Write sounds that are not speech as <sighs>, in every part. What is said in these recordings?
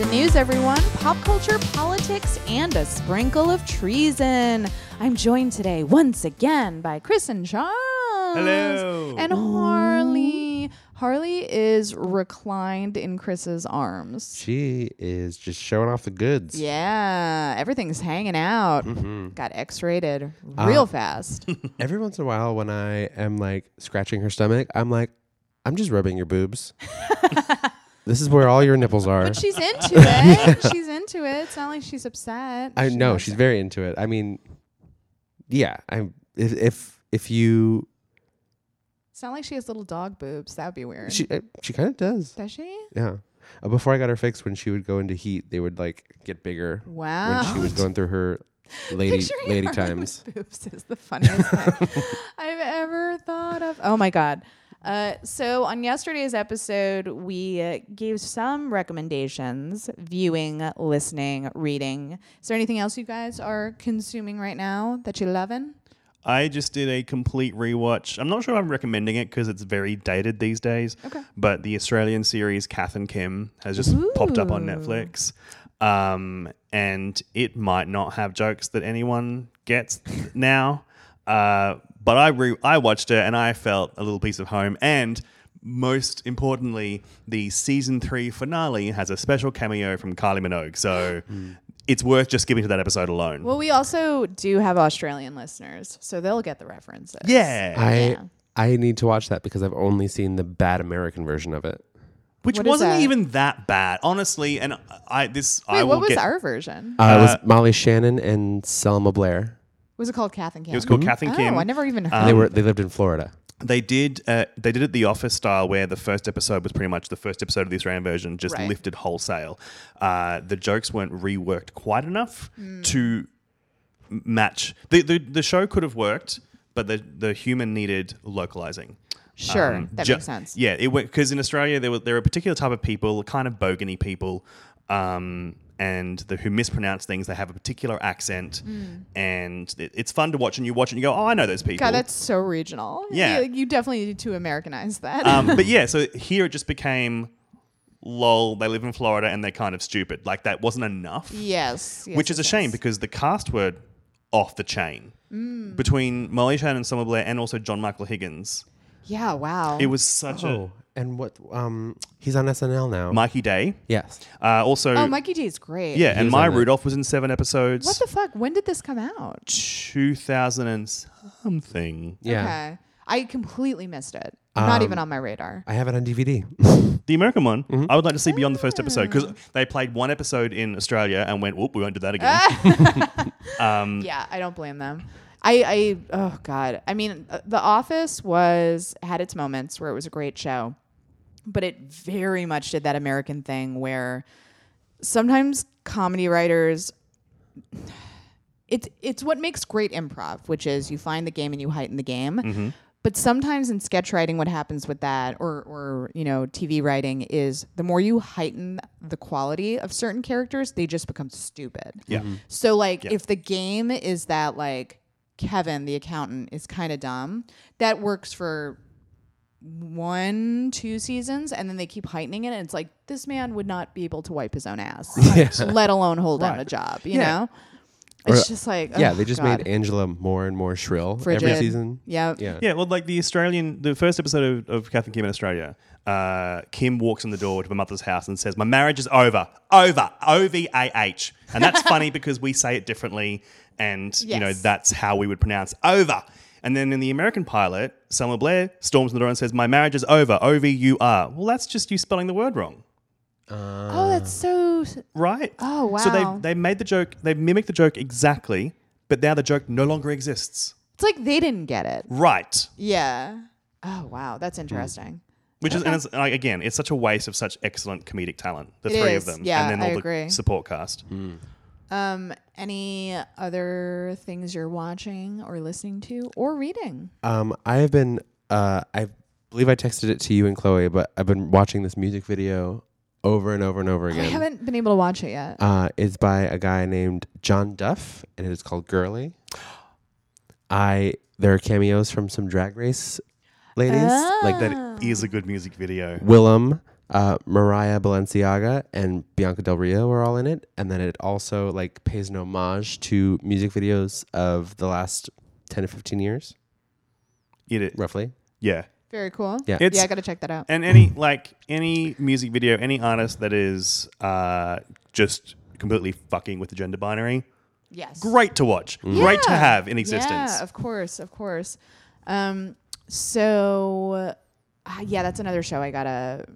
Light Treason News, everyone. Pop culture, politics, and a sprinkle of treason. I'm joined today once again by Chris and Charles. Hello. And Harley. Harley is reclined in Chris's arms. She is just showing off the goods. Yeah, everything's hanging out. Mhm. Got X rated real Uh, fast. <laughs> Every once in a while, when I am like scratching her stomach, I'm like, I'm just rubbing your boobs. <laughs> this is where all your nipples are. But she's into <laughs> it. She's into it. It's not like she's upset. I She know loves she's it. very into it. I mean, yeah. I if if if you It's not like she has little dog boobs. That would be weird. she uh, she kind of does. Does she? Yeah. Uh, before I got her fixed, when she would go into heat, they would like get bigger Wow. when she was going through her <laughs> lady Picturing lady Harley <laughs> times. with boobs is the funniest thing I've ever thought of. Oh my god. Uh, so on yesterday's episode, we uh, gave some recommendations: viewing, listening, reading. Is there anything else you guys are consuming right now that you're loving? I just did a complete rewatch. I'm not sure I'm recommending it because it's very dated these days. Okay. But the Australian series Kath and Kim has just popped up on Netflix. Um, and it might not have jokes that anyone gets <laughs> now. Uh, but I re- I watched it and I felt a little piece of home. And most importantly, the season three finale has a special cameo from Kylie Minogue. So it's worth just skipping to that episode alone. Well, we also do have Australian listeners, so they'll get the references. yeah. I Yeah. I need to watch that because I've only seen the bad American version of it. which What is wasn't that? even that bad, honestly. And I this Wait, I will what was get. our version? Uh, it was Uh, Molly Shannon and Selma Blair. Was it called Kath and Kim? it was called Kath and Kim. oh, I never even heard. Um, they were they lived in Florida. They did. Uh, they did it the Office style, where the first episode was pretty much the first episode of the Australian version, just Right. lifted wholesale. Uh, the jokes weren't reworked quite enough Hmm. to m- match. The, the the show could have worked, but the the human needed localizing. sure, Um, that ju- makes sense. Yeah, it went because in Australia there were there were a particular type of people, kind of bogany people, um, and the, who mispronounce things. They have a particular accent, and it, it's fun to watch. And you watch it, and you go, "Oh, I know those people." God, that's so regional. Yeah. you, you definitely need to Americanize that. um, but <laughs> yeah, so here it just became, lol. They live in Florida and they're kind of stupid. Like that wasn't enough, yes, yes, which is a shame yes. because the cast were off the chain between Molly Shannon and Selma Blair and also John Michael Higgins. yeah, wow. It was such Oh, and what? Um, he's on SNL now. Mikey Day. yes. Uh, also, oh, Mikey Day is great. yeah, and was Maya on it. Rudolph was in seven episodes. What the fuck? When did this come out? 2000 and something. Yeah. Okay. I completely missed it. Not Um, even on my radar. I have it on DVD. <laughs> The American one, Mm-hmm. I would like to see beyond the first episode because they played one episode in Australia and went, whoop, we won't do that again. <laughs> <laughs> um, yeah, I don't blame them. I, I, oh god. I mean, uh, The Office was had its moments where it was a great show, but it very much did that American thing where sometimes comedy writers. It's it's what makes great improv, which is you find the game and you heighten the game. But sometimes in sketch writing, what happens with that, or or you know, TV writing, is the more you heighten the quality of certain characters, they just become stupid. Yeah. So like Yeah. if the game is that like Kevin the accountant is kind of dumb, that works for one, two seasons, and then they keep heightening it, and it's like this man would not be able to wipe his own ass, <laughs> <laughs> let alone hold down a job. You Yeah. know, Or- it's just like yeah, oh, they just God. made Angela more and more shrill Frigid. every season. Yeah, Yeah. Yeah, well, like the Australian, the first episode of, of Kath and Kim in Australia, uh, Kim walks in the door to her mother's house and says, "My marriage is over, over, O V A H," and that's <laughs> funny because we say it differently, and you know that's how we would pronounce over. And then in the American pilot, Selma Blair storms in the door and says, "My marriage is over, O V U R." Well, that's just you spelling the word wrong, ah. Oh, that's so. right? Oh wow. So they they made the joke, they mimicked the joke exactly, but now the joke no longer exists. it's like they didn't get it. Right. Yeah. Oh wow, that's interesting. Hmm. Which is, and it's, like, again, it's such a waste of such excellent comedic talent. The It three is. of them, Yeah, and then I all agree. the support cast. Hmm. Um, any other things you're watching or listening to or reading? Um, I have been. Uh, I believe I texted it to you and Chloe, but I've been watching this music video over and over and over again. I haven't been able to watch it yet. Uh, it's by a guy named John Duff, and it is called "Girly." I there are cameos from some Drag Race ladies, like that Is a good music video. Willam, Uh, Mariah Balenciaga and Bianca Del Rio are all in it, and then it also like pays an homage to music videos of the last ten to fifteen years, It, it roughly. yeah. Very cool. Yeah. It's- yeah, I got to check that out. And any like any music video, any artist that is uh, just completely fucking with the gender binary, Yes. great to watch, great to Yeah. have in existence. Yeah, of course, of course. Um, so uh, yeah, that's another show I gotta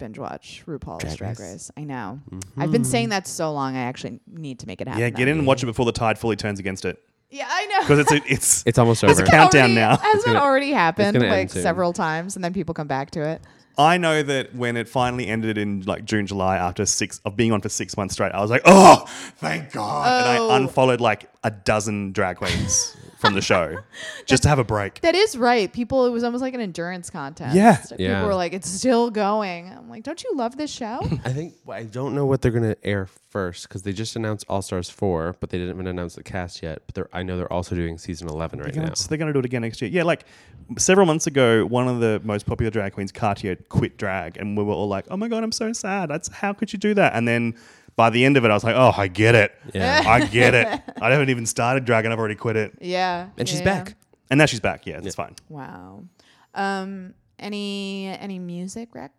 binge watch. RuPaul's Drag, Drag Race. Race. I know. I've been mm-hmm. saying that so long. I actually need to make it happen. yeah, get in and watch it before the tide fully turns against it, Yeah, I know. because it's a, <laughs> it's It's almost There's over. a countdown Already- now. Hasn't gonna- already happened gonna end like soon. several times, and then people come back to it. I know that when it finally ended in like June, July, after six of being on for six months straight, I was like, oh, thank God. And Oh. I unfollowed like a dozen drag queens <laughs> from the show just to have a break. That is right. People, it was almost like an endurance contest. Yeah. People Yeah. were like, it's still going. I'm like, don't you love this show? <laughs> I think I don't know what they're gonna air first because they just announced All Stars four, but they didn't even announce the cast yet. But they're, I know they're also doing season eleven right They're now. gonna, they're gonna do it again next year. Yeah, like several months ago, one of the most popular drag queens, Katya, quit drag, and we were all like, "Oh my god, I'm so sad. That's how could you do that?" And then by the end of it, I was like, "Oh, I get it. Yeah. I get it. <laughs> I haven't even started Dragon. I've already quit it." yeah. And she's yeah. back. And now she's back. Yeah, that's fine. Wow. Um, any any music, Rex?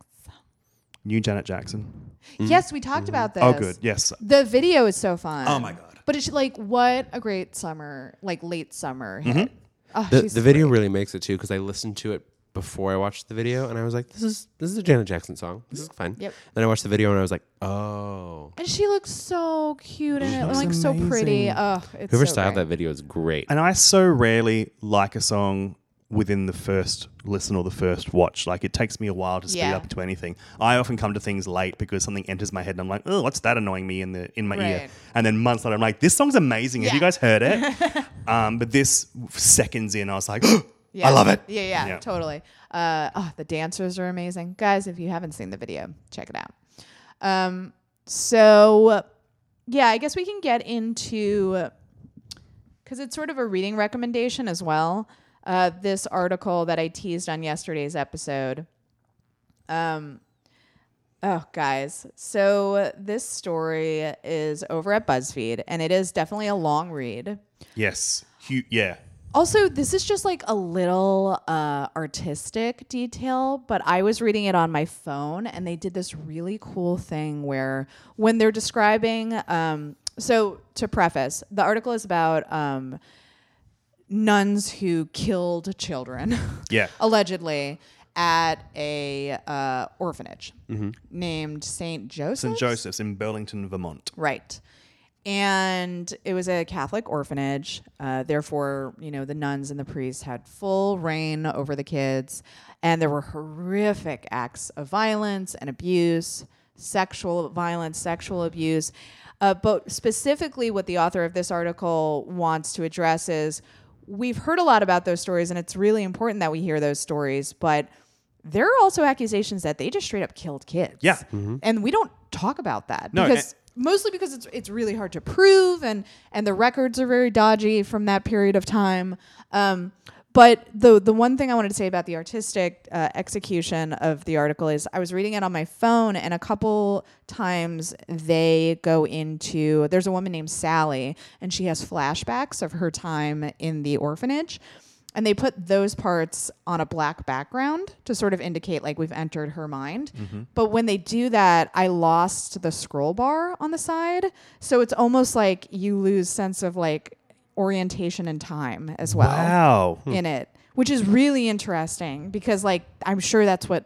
New Janet Jackson. Yes, we talked about this. Oh, good. Yes. The video is so fun. Oh my God. But it's like what a great summer, like late summer hit. Mm-hmm. Oh, The, the video great. really makes it too because I listened to it before I watched the video and I was like, this is this is a Janet Jackson song. This is fun." Yep. Then I watched the video and I was like, oh. And she looks so cute and it, looks like so pretty. amazing. Oh, it's Whoever so styled great. that video is great. And I so rarely like a song within the first listen or the first watch. Like it takes me a while to speed Yeah. up to anything. I often come to things late because something enters my head and I'm like, oh, what's that annoying me in the in my ear? And then months later, I'm like, this song's amazing. Have you guys heard it? <laughs> um, but this seconds in, I was like, <gasps> Yeah. I love it. Yeah, yeah, Yeah. totally. Uh, oh, the dancers are amazing, guys. If you haven't seen the video, check it out. Um, so yeah, I guess we can get into because it's sort of a reading recommendation as well. Uh, this article that I teased on yesterday's episode. Um, oh, guys. So this story is over at BuzzFeed, and it is definitely a long read. Yes. Hu- yeah. Also, this is just like a little uh, artistic detail, but I was reading it on my phone and they did this really cool thing where when they're describing, um, so to preface, the article is about um, nuns who killed children, <laughs> Yeah. allegedly, at a uh, orphanage named St. Joseph. St. Joseph's in Burlington, Vermont. Right. And it was a Catholic orphanage. Uh, therefore, you know, the nuns and the priests had full reign over the kids. And there were horrific acts of violence and abuse, sexual violence, sexual abuse. Uh, but specifically, what the author of this article wants to address is we've heard a lot about those stories, and it's really important that we hear those stories. But there are also accusations that they just straight up killed kids. Yeah. And we don't talk about that No, because mostly because it's it's really hard to prove and and the records are very dodgy from that period of time. Um, but the the one thing I wanted to say about the artistic uh, execution of the article is I was reading it on my phone and a couple times they go into there's a woman named Sally and she has flashbacks of her time in the orphanage and they put those parts on a black background to sort of indicate like we've entered her mind. Mm-hmm. But when they do that, I lost the scroll bar on the side, so it's almost like you lose sense of like orientation and time as well Wow. Hmm. in it, which is really interesting because like I'm sure that's what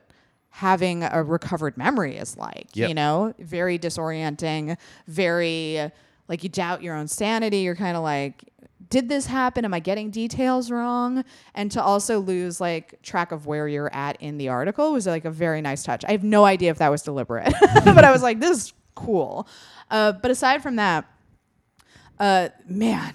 having a recovered memory is like, Yep. you know, very disorienting, very like you doubt your own sanity. You're kind of like, did this happen? Am I getting details wrong? And to also lose like track of where you're at in the article was like a very nice touch. I have no idea if that was deliberate, <laughs> but I was like, this is cool. Uh, but aside from that, uh, man,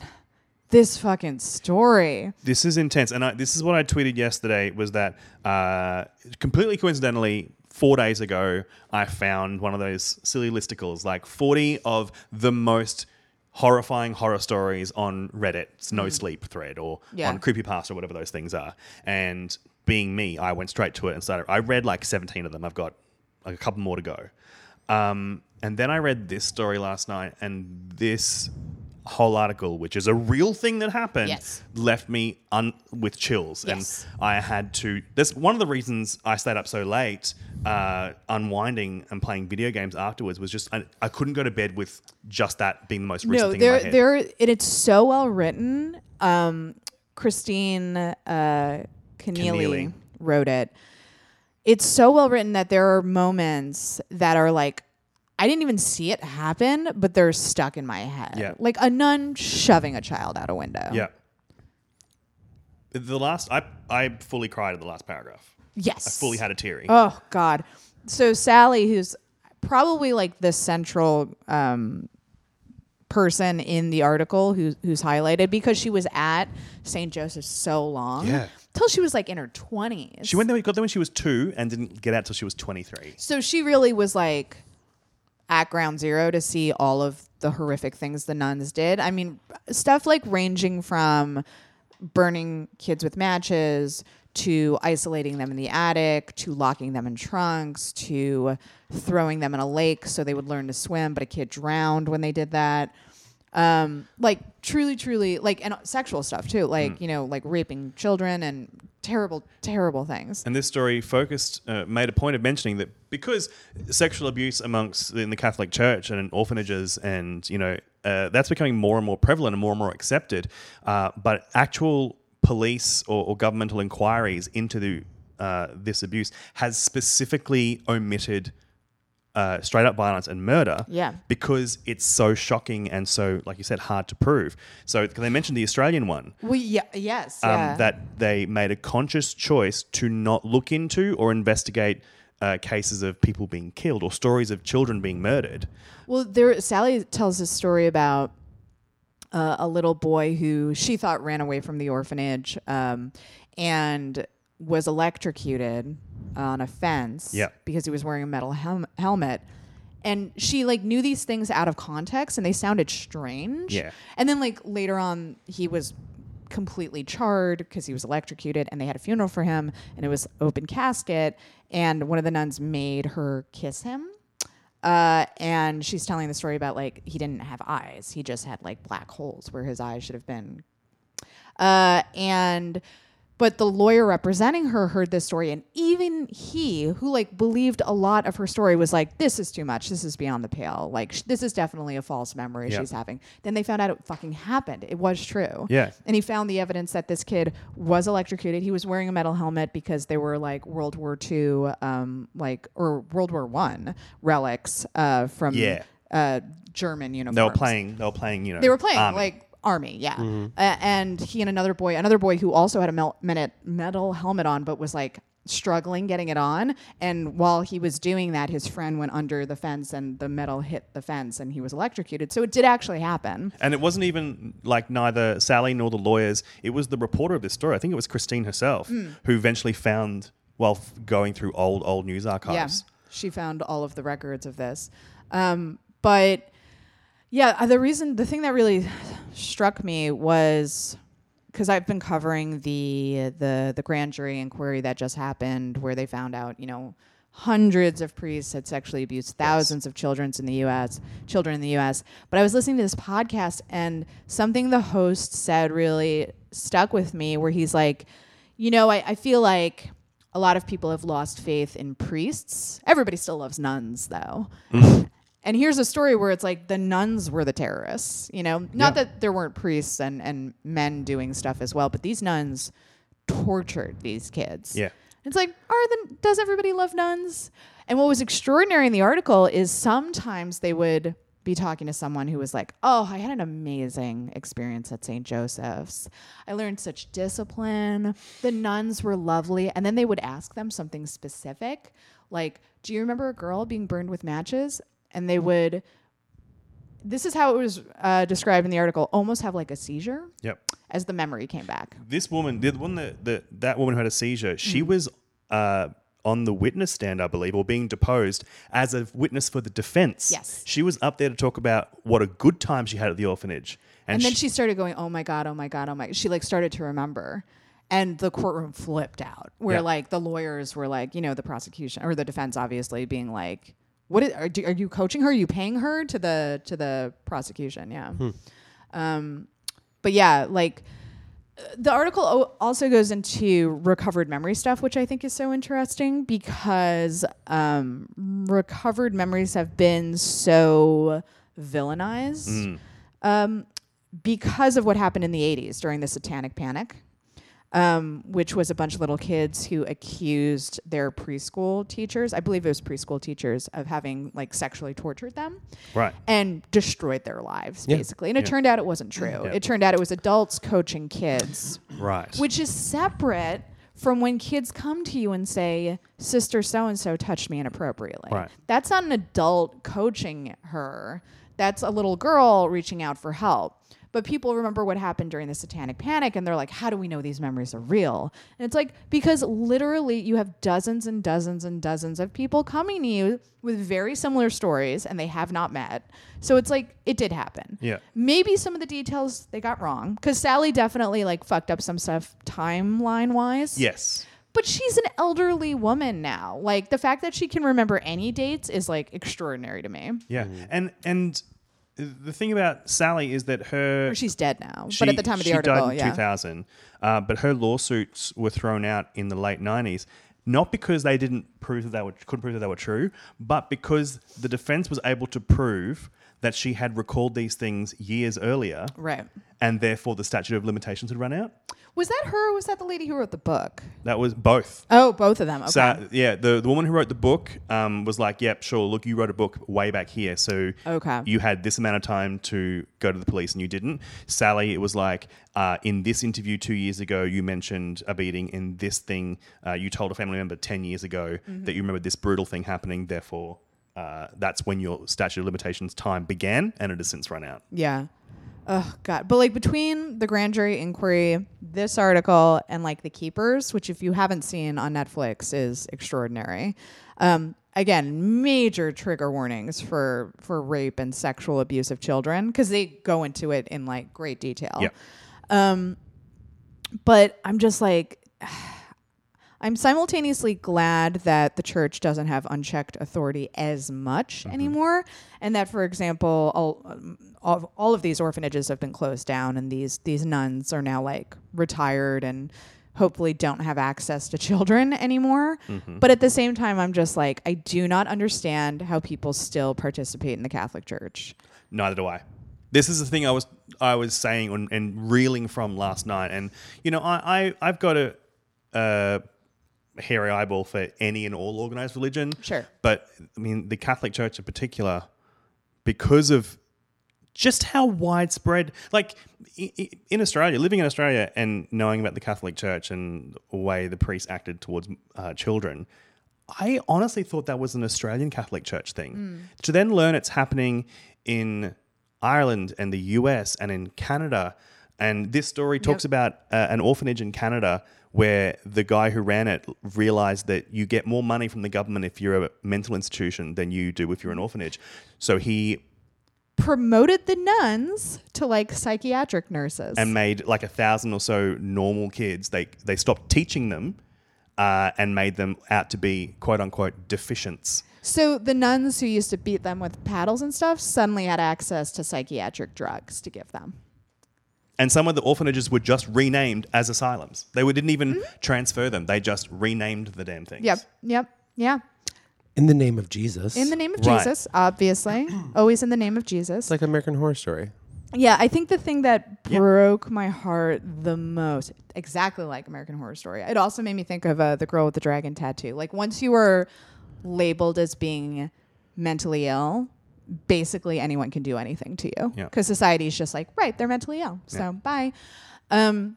this fucking story. This is intense, and I, this is what I tweeted yesterday. Was that uh, completely coincidentally? Four days ago, I found one of those silly listicles, like forty of the most horrifying horror stories on Reddit's No Sleep thread or Yeah. on Creepypasta or whatever those things are. And being me, I went straight to it and started. I read like seventeen of them. I've got like a couple more to go. Um, and then I read this story last night, and this whole article, which is a real thing that happened, Yes. left me un- with chills. Yes. And I had to. That's one of the reasons I stayed up so late, uh, unwinding and playing video games afterwards. Was just I, I couldn't go to bed with just that being the most recent no, thing in my there, head. there, and it's so well written. Um, Christine uh, Kenneally, Kenneally. wrote it. It's so well written that there are moments that are like, I didn't even see it happen, but they're stuck in my head. Yeah. Like a nun shoving a child out a window. Yeah. The last, I I fully cried at the last paragraph. Yes. I fully had a teary. Oh God. So Sally, who's probably like the central um, person in the article who's who's highlighted because she was at St. Joseph's so long. Yeah. Till she was like in her twenties. She went there, got there when she was two, and didn't get out till she was twenty three. So she really was like at ground zero to see all of the horrific things the nuns did. I mean, stuff like ranging from burning kids with matches to isolating them in the attic to locking them in trunks to throwing them in a lake so they would learn to swim, but a kid drowned when they did that. Um, like truly, truly, like and sexual stuff too, like you know, like raping children and terrible, terrible things. And this story focused, uh, made a point of mentioning that because sexual abuse amongst in the Catholic Church and in orphanages, and you know, uh, that's becoming more and more prevalent and more and more accepted. Uh, but actual police or, or governmental inquiries into the, uh, this abuse has specifically omitted. Uh, straight up violence and murder, Yeah. because it's so shocking and so, like you said, hard to prove. So, they mentioned the Australian one, Well, yeah, yes, um, yeah. that they made a conscious choice to not look into or investigate uh, cases of people being killed or stories of children being murdered. Well, there Sally tells a story about uh, a little boy who she thought ran away from the orphanage um, and was electrocuted on a fence Yeah. because he was wearing a metal helm- helmet. And she like knew these things out of context and they sounded strange. Yeah. And then like later on he was completely charred because he was electrocuted and they had a funeral for him and it was open casket and one of the nuns made her kiss him uh, and she's telling the story about like he didn't have eyes; he just had like black holes where his eyes should have been. Uh, and but the lawyer representing her heard this story, and even he, who like believed a lot of her story, was like, "This is too much. This is beyond the pale. Like sh- this is definitely a false memory Yeah. she's having." Then they found out it fucking happened. It was true. Yeah. And he found the evidence that this kid was electrocuted. He was wearing a metal helmet because they were like World War II, um, like or World War One relics uh, from Yeah. uh, German uniforms. They were playing. They were playing. You know, They were playing army. like army, yeah. Uh, and he and another boy, another boy who also had a mel- metal metal helmet on, but was like struggling getting it on. And while he was doing that, his friend went under the fence, and the metal hit the fence, and he was electrocuted. So it did actually happen. And it wasn't even like neither Sally nor the lawyers. It was the reporter of this story. I think it was Christine herself Hmm. who eventually found while f- going through old old news archives. Yeah, she found all of the records of this. Um, but yeah, uh, the reason, the thing that really struck me was because I've been covering the the the grand jury inquiry that just happened, where they found out, you know, hundreds of priests had sexually abused thousands of children in the U.S. Children in the U.S. But I was listening to this podcast, and something the host said really stuck with me, where he's like, you know, I, I feel like a lot of people have lost faith in priests. Everybody still loves nuns, though. And here's a story where it's like the nuns were the terrorists, you know? Not Yeah. that there weren't priests and, and men doing stuff as well, but these nuns tortured these kids. Yeah. It's like, are the does everybody love nuns? And what was extraordinary in the article is sometimes they would be talking to someone who was like, "Oh, I had an amazing experience at St. Joseph's. I learned such discipline. The nuns were lovely." And then they would ask them something specific, like, "Do you remember a girl being burned with matches?" And they would this is how it was uh, described in the article, almost have like a seizure Yep. as the memory came back. This woman, the one that that, that woman who had a seizure, Mm. she was uh, on the witness stand, I believe, or being deposed as a witness for the defense. Yes. She was up there to talk about what a good time she had at the orphanage. And, then she started going, "Oh my god, oh my god, oh my!" She like started to remember, and the courtroom flipped out where Yeah. like the lawyers were like you know the prosecution or the defense obviously being like what is, are, do, are you coaching her? Are you paying her to the to the prosecution? Yeah. Um but yeah like the article o- also goes into recovered memory stuff, which I think is so interesting because um, recovered memories have been so villainized um, because of what happened in the 80s during the Satanic Panic. Um, which was a bunch of little kids who accused their preschool teachers, I believe it was preschool teachers, of having like sexually tortured them Right. and destroyed their lives, Yeah. basically. And it Yeah. turned out it wasn't true. Yeah. It turned out it was adults coaching kids, Right. which is separate from when kids come to you and say, Sister so and so touched me inappropriately. Right. That's not an adult coaching her, that's a little girl reaching out for help. But people remember what happened during the satanic panic and they're like, how do we know these memories are real? And it's like, because literally you have dozens and dozens and dozens of people coming to you with very similar stories and they have not met. So it's like, it did happen. Yeah. Maybe some of the details they got wrong because Sally definitely like fucked up some stuff timeline wise. Yes. But she's an elderly woman now. Like the fact that she can remember any dates is like extraordinary to me. Yeah. And and the thing about Sally is that her Or she's dead now. she- but at the time of the she article, died in yeah. 2000. Uh, but her lawsuits were thrown out in the late 90s. Not because they didn't prove that they were couldn't prove that they were true, but because the defense was able to prove that she had recalled these things years earlier, Right. and therefore the statute of limitations had run out. Was that her or was that the lady who wrote the book? That was both. Oh, both of them. Okay. So yeah, the, the woman who wrote the book um, was like, "Yep, sure. Look, you wrote a book way back here, so Okay. you had this amount of time to go to the police, and you didn't." Sally, it was like, uh, "In this interview two years ago, you mentioned a beating. In this thing, uh, you told a family member ten years ago Mm-hmm. that you remembered this brutal thing happening. Therefore, uh, that's when your statute of limitations time began, and it has since run out." Yeah. Oh God. But like between the grand jury inquiry, this article, and like the keepers, which if you haven't seen on Netflix is extraordinary. Um, again, major trigger warnings for for rape and sexual abuse of children because they go into it in like great detail. Yeah. Um, but I'm just like, I'm simultaneously glad that the church doesn't have unchecked authority as much mm-hmm. anymore, and that, for example, all, um, all, all of these orphanages have been closed down, and these these nuns are now like retired and hopefully don't have access to children <laughs> anymore. Mm-hmm. But at the same time, I'm just like, I do not understand how people still participate in the Catholic Church. Neither do I. This is the thing I was I was saying and, and reeling from last night, and you know I, I I've got a, a hairy eyeball for any and all organized religion. Sure. but I mean the Catholic Church in particular, because of just how widespread, like in Australia, living in Australia and knowing about the Catholic Church and the way the priests acted towards uh, children, I honestly thought that was an Australian Catholic Church thing. To then learn it's happening in Ireland and the US and in Canada. And this story talks about uh, an orphanage in Canada where the guy who ran it realized that you get more money from the government if you're a mental institution than you do if you're an orphanage. So he Promoted the nuns to like psychiatric nurses. and made like a thousand or so normal kids. They they stopped teaching them uh, and made them out to be quote unquote deficients. So the nuns who used to beat them with paddles and stuff suddenly had access to psychiatric drugs to give them. And some of the orphanages were just renamed as asylums. They were- didn't even transfer them. They just renamed the damn things. Yep. Yep. Yeah. In the name of Jesus. In the name of Right. Jesus, obviously. <clears throat> Always in the name of Jesus. it's like American Horror Story. yeah, I think the thing that Yeah. broke my heart the most, exactly like American Horror Story, it also made me think of uh, the girl with the dragon tattoo. Like once you were labeled as being mentally ill, basically anyone can do anything to you Yeah. because society's just like, right, they're mentally ill, so bye. Um,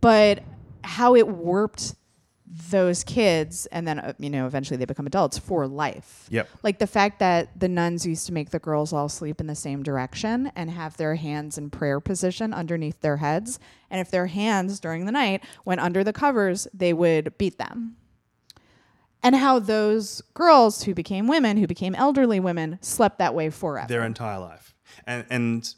but how it warped those kids and then uh, you know eventually they become adults for life Yep. like the fact that the nuns used to make the girls all sleep in the same direction and have their hands in prayer position underneath their heads and if their hands during the night went under the covers they would beat them and how those girls who became women who became elderly women slept that way forever Their entire life. And and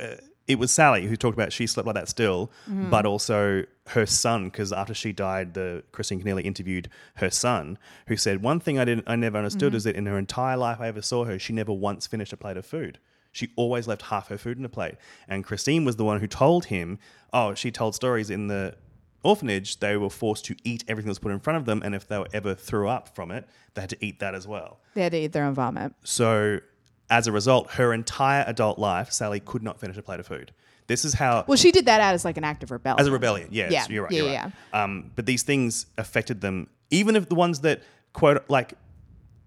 uh, it was Sally who talked about she slept like that still, Mm-hmm. but also her son because after she died, the Christine Kenneally interviewed her son, who said one thing I didn't, I never understood Mm-hmm. is that in her entire life I ever saw her, she never once finished a plate of food. She always left half her food in a plate. And Christine was the one who told him, oh, she told stories in the orphanage, they were forced to eat everything that was put in front of them, and if they were ever threw up from it, they had to eat that as well. They had to eat their own vomit. So, as a result, her entire adult life, Sally could not finish a plate of food. This is how, Well, she did that as like an act of rebellion. as a rebellion. Yes, Yeah, you're right. yeah, you're yeah, right. Um, but these things affected them, even if the ones that quote like,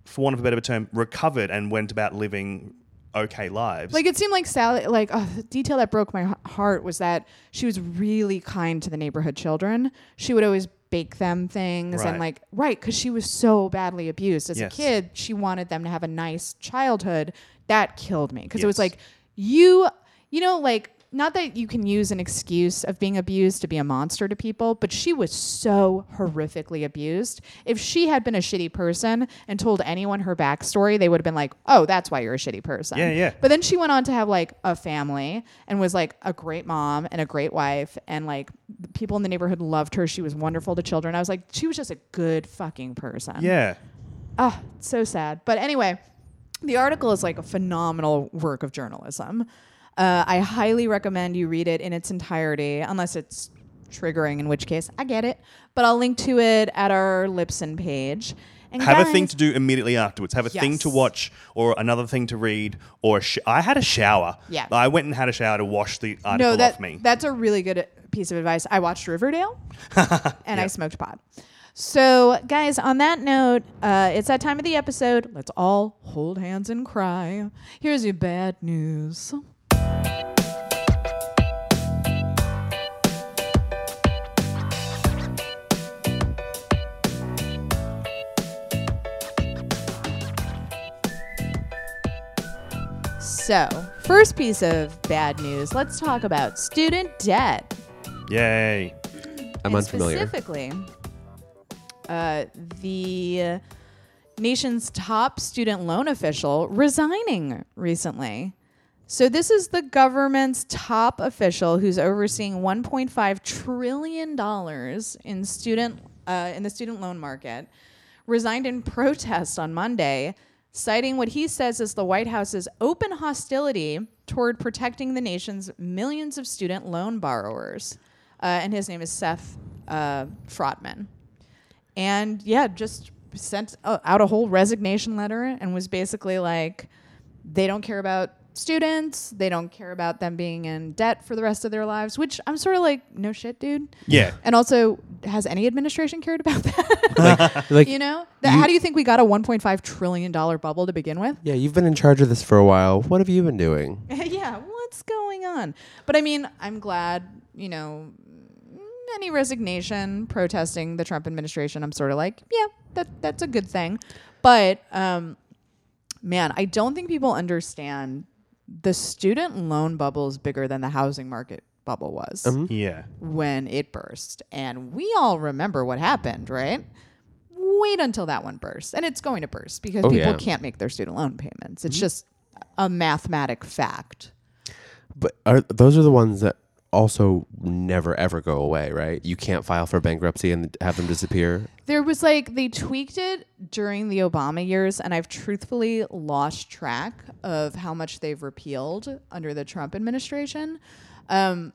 for want of a better term, recovered and went about living okay lives. Like it seemed like Sally, like oh, the detail that broke my heart was that she was really kind to the neighborhood children. She would always bake them things Right. and like right because she was so badly abused as Yes. a kid. She wanted them to have a nice childhood. That killed me because it was like you, you know, like. Not that you can use an excuse of being abused to be a monster to people, but she was so horrifically abused. If she had been a shitty person and told anyone her backstory, they would have been like, oh, that's why you're a shitty person. Yeah, yeah. But then she went on to have like a family and was like a great mom and a great wife and like people in the neighborhood loved her. She was wonderful to children. I was like, she was just a good fucking person. yeah. Ah, so sad. But anyway, the article is like a phenomenal work of journalism. Uh, I highly recommend you read it in its entirety, unless it's triggering, in which case I get it. But I'll link to it at our Lipson page. And Have a thing to do immediately afterwards. Have a thing to Yes. watch, or another thing to read, or a sh- I had a shower. Yeah. I went and had a shower to wash the article no, that, off me. That's a really good piece of advice. I watched Riverdale <laughs> and I smoked pot. So, guys, on that note, uh, it's that time of the episode. Let's all hold hands and cry. Here's your bad news. So, first piece of bad news, let's talk about student debt. Yay! I'm And unfamiliar. Specifically, uh, the nation's top student loan official resigning recently. So this is the government's top official who's overseeing 1.5 trillion dollars in student uh, in the student loan market. Resigned in protest on Monday, citing what he says is the White House's open hostility toward protecting the nation's millions of student loan borrowers. Uh, and his name is Seth uh, Frotman and yeah, just sent uh, out a whole resignation letter and was basically like, they don't care about students, they don't care about them being in debt for the rest of their lives. Which I'm sort of like, no shit, dude. Yeah. And also, has any administration cared about that? <laughs> <laughs> Like, you know, Th- how do you think we got a 1.5 trillion dollar bubble to begin with? yeah, you've been in charge of this for a while. What have you been doing? <laughs> yeah, what's going on? But I mean, I'm glad, you know, any resignation protesting the Trump administration, I'm sort of like, yeah, that that's a good thing. But um man, I don't think people understand the student loan bubble is bigger than the housing market bubble was mm-hmm. Yeah. when it burst. And we all remember what happened, right? Wait until that one bursts. And it's going to burst because Oh, people yeah. can't make their student loan payments. It's mm-hmm. just a mathematic fact. But are those are the ones that also never ever go away, right? You can't file for bankruptcy and have them disappear. There was like they tweaked it during the Obama years, and I've truthfully lost track of how much they've repealed under the Trump administration. Um,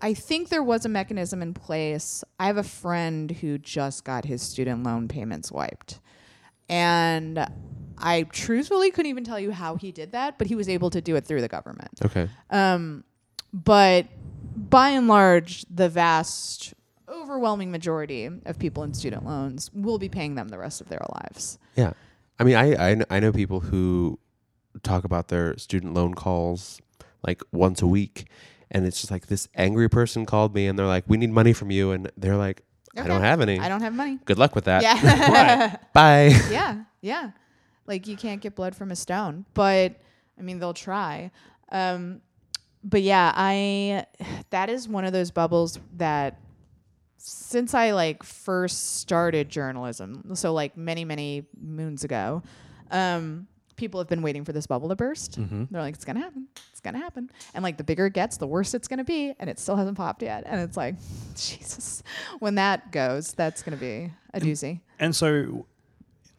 I think there was a mechanism in place. I have a friend who just got his student loan payments wiped. And I truthfully couldn't even tell you how he did that, but he was able to do it through the government. Okay. But by and large, the vast, overwhelming majority of people in student loans will be paying them the rest of their lives. Yeah. I mean, I, I, I know people who talk about their student loan calls like once a week. And it's just like this angry person called me and they're like, we need money from you. And they're like, I don't have any. I don't have money. Good luck with that. Yeah. <laughs> <laughs> Bye. yeah. Yeah. Like you can't get blood from a stone, but I mean, they'll try. Um, but yeah, I, that is one of those bubbles that since I like first started journalism, so like many, many moons ago, um, people have been waiting for this bubble to burst. They're like, it's gonna happen. It's gonna happen. And like the bigger it gets, the worse it's gonna be, and it still hasn't popped yet. And it's like, <laughs> Jesus, when that goes, that's gonna be a doozy. And so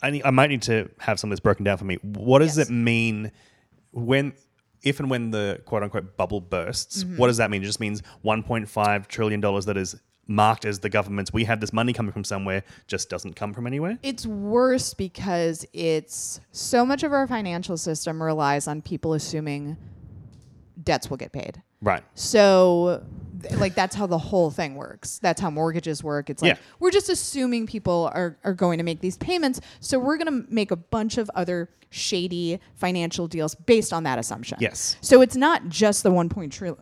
I, need, I might need to have some of this broken down for me. What does Yes. it mean when, if and when the quote unquote bubble bursts? Mm-hmm. What does that mean? It just means $1.5 trillion that is marked as the government's, we have this money coming from somewhere, just doesn't come from anywhere? It's worse because it's so much of our financial system relies on people assuming debts will get paid. Right. So, like, that's how the whole thing works. That's how mortgages work. It's like, Yeah. we're just assuming people are, are going to make these payments. So, we're going to make a bunch of other shady financial deals based on that assumption. Yes. So, it's not just the 1. Tri-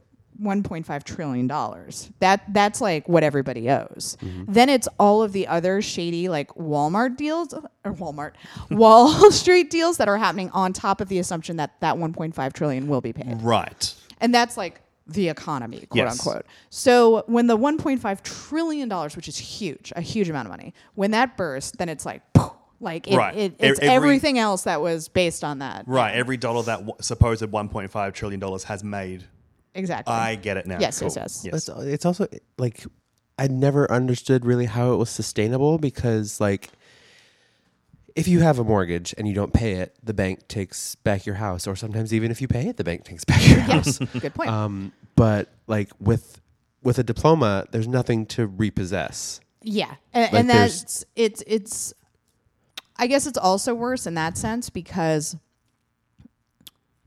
1.5 trillion dollars. That that's like what everybody owes. Mm-hmm. Then it's all of the other shady like Walmart deals or Walmart, <laughs> Wall Street deals that are happening on top of the assumption that that 1.5 trillion will be paid. Right. And that's like the economy, quote Yes. unquote. So when the 1.5 trillion dollars, which is huge, a huge amount of money, when that bursts, then it's like, poof, like it, Right. it, it's every- everything else that was based on that. Right. Every dollar that w- supposed $1.5 trillion has made, Exactly. I get it now. Yes, Cool. yes, yes. It's, it's also like I never understood really how it was sustainable because like if you have a mortgage and you don't pay it, the bank takes back your house, or sometimes even if you pay it, the bank takes <laughs> back your house. yes. Good point. Um, but like with with a diploma, there's nothing to repossess. Yeah, and, Like there's- that's it's it's. I guess it's also worse in that sense because,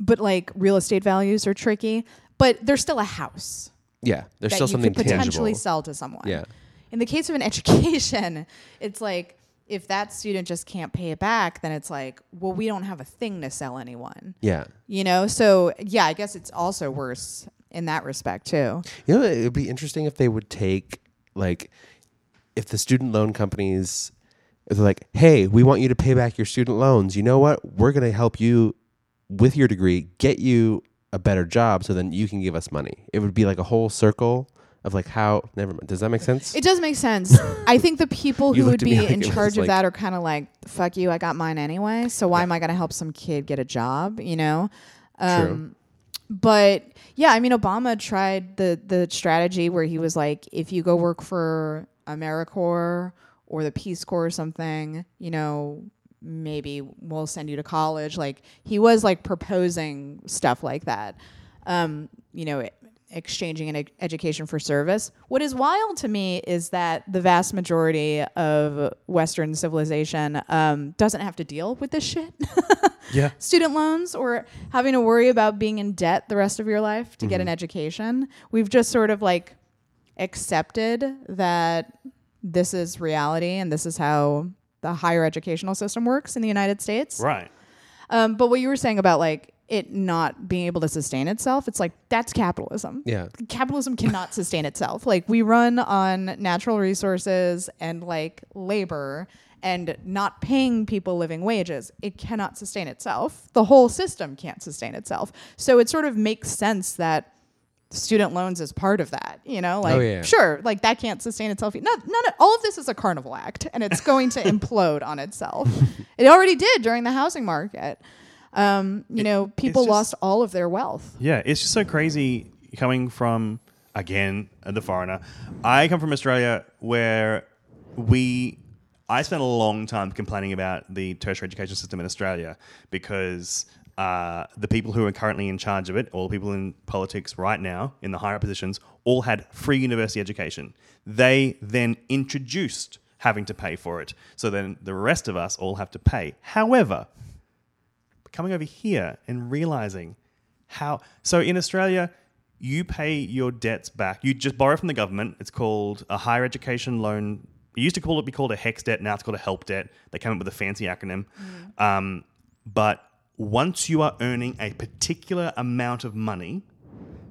but like real estate values are tricky, but there's still a house Yeah, there's that still you something could potentially tangible. sell to someone. Yeah. In the case of an <laughs> education, it's like if that student just can't pay it back, then it's like, well, we don't have a thing to sell anyone. Yeah. You know, so yeah, I guess it's also worse in that respect too. You know, it would be interesting if they would take like if the student loan companies they're like, "Hey, we want you to pay back your student loans. You know what? We're going to help you with your degree, get you a better job so then you can give us money." It would be like a whole circle of like how never mind. Does that make sense? It does make sense. <laughs> I think the people <laughs> You who looked would me be like in it was charge of like- that are kind of like, fuck you, I got mine anyway. So why am I going to help some kid get a job, you know? Um, True. But yeah, I mean, Obama tried the, the strategy where he was like, if you go work for AmeriCorps or the Peace Corps or something, you know, maybe we'll send you to college. Like he was like proposing stuff like that. Um, you know, e- exchanging an ed- education for service. What is wild to me is that the vast majority of Western civilization um, doesn't have to deal with this shit. <laughs> Yeah. Student loans or having to worry about being in debt the rest of your life to Mm-hmm. get an education. We've just sort of like accepted that this is reality and this is how the higher educational system works in the United States. Right. Um, but what you were saying about like it not being able to sustain itself, it's like that's capitalism. Yeah. Capitalism cannot <laughs> sustain itself. Like we run on natural resources and like labor and not paying people living wages. It cannot sustain itself. The whole system can't sustain itself. So it sort of makes sense that student loans is part of that, you know? Oh, like yeah. sure, like that can't sustain itself. None, none of, all of this is a carnival act and it's going to <laughs> implode on itself. It already did during the housing market. Um, you know, people just- lost all of their wealth. Yeah, it's just so crazy coming from again the foreigner. I come from Australia where we I spent a long time complaining about the tertiary education system in Australia because uh, the people who are currently in charge of it, all the people in politics right now in the higher positions, all had free university education. They then introduced having to pay for it. So then the rest of us all have to pay. However, coming over here and realizing how so in Australia you pay your debts back. You just borrow from the government. It's called a higher education loan. It used to call it be called a HECS debt. Now it's called a HELP debt. They came up with a fancy acronym. Um, but once you are earning a particular amount of money,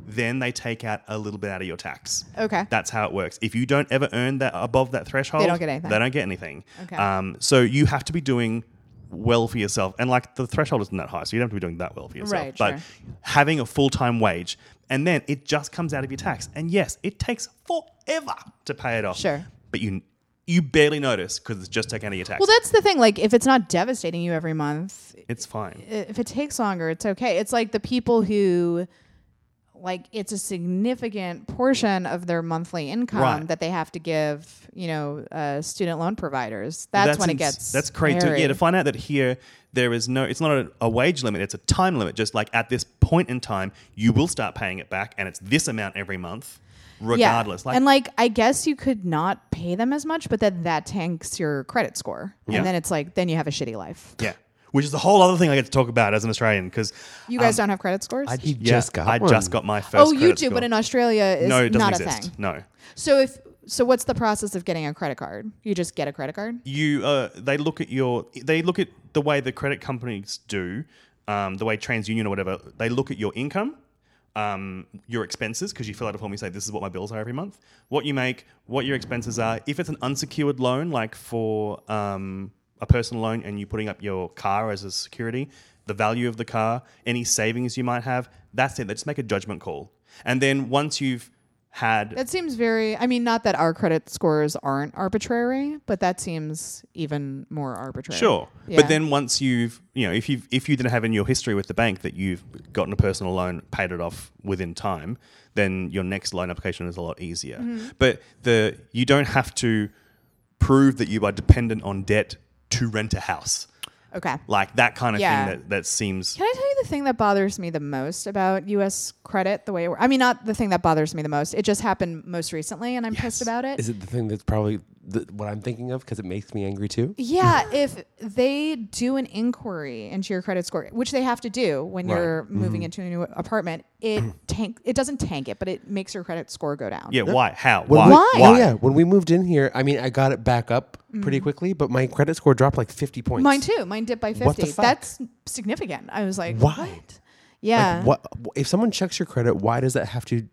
then they take out a little bit out of your tax. Okay. That's how it works. If you don't ever earn that above that threshold, they don't get anything. They don't get anything. Okay. Um, so you have to be doing well for yourself, and like the threshold isn't that high, so you don't have to be doing that well for yourself. Right, but sure. having a full time wage, and then it just comes out of your tax, and yes, it takes forever to pay it off. Sure. But you, you barely notice because it's just taken out of your tax. Well, that's the thing. Like, if it's not devastating you every month, it's fine. if it takes longer, it's okay. It's like the people who, like, it's a significant portion of their monthly income Right. that they have to give, you know, uh, student loan providers. That's, when it gets. That's crazy. To, yeah, to find out that here there is no. It's not a, a wage limit. It's a time limit. Just like at this point in time, you will start paying it back, and it's this amount every month, regardless. Yeah. Like and like I guess you could not pay them as much, but then that tanks your credit score, Yeah. and then it's like then you have a shitty life. yeah, which is a whole other thing I get to talk about as an Australian because You guys don't have credit scores. I yeah, just got I one. just got my first. oh, you credit do, score. but in Australia, it's no, it doesn't not exist. a thing. No. So if so, what's the process of getting a credit card? You just get a credit card. you uh, they look at your they look at the way the credit companies do um, the way TransUnion or whatever they look at your income um, your expenses because you fill out a form and you say this is what my bills are every month what you make what your expenses are if it's an unsecured loan like for um, a personal loan and you're putting up your car as a security the value of the car any savings you might have that's it they just make a judgment call and then once you've had That seems very. I mean, not that our credit scores aren't arbitrary, but that seems even more arbitrary. Sure, Yeah. but then once you've you know if you've if you didn't have in your history with the bank that you've gotten a personal loan, paid it off within time, then your next loan application is a lot easier. Mm-hmm. But the you don't have to prove that you are dependent on debt to rent a house, Okay. like that kind of Yeah. thing. That that seems Can I tell the thing that bothers me the most about U.S. credit? The way it, wor- I mean, not the thing that bothers me the most. It just happened most recently, and I'm pissed about it. Is it the thing that's probably the, what I'm thinking of because it makes me angry too? Yeah, <laughs> if they do an inquiry into your credit score, which they have to do when Right. you're moving into a new apartment, it <clears throat> tank it doesn't tank it, but it makes your credit score go down. yeah. Why? How? When Why? we- Why? Oh yeah, when we moved in here, I mean, I got it back up Mm. pretty quickly, but my credit score dropped like 50 points. Mine too. Mine dipped by What the fifty. fuck? That's significant. I was like, Why? What? Yeah. Like, what if someone checks your credit? Why does that have to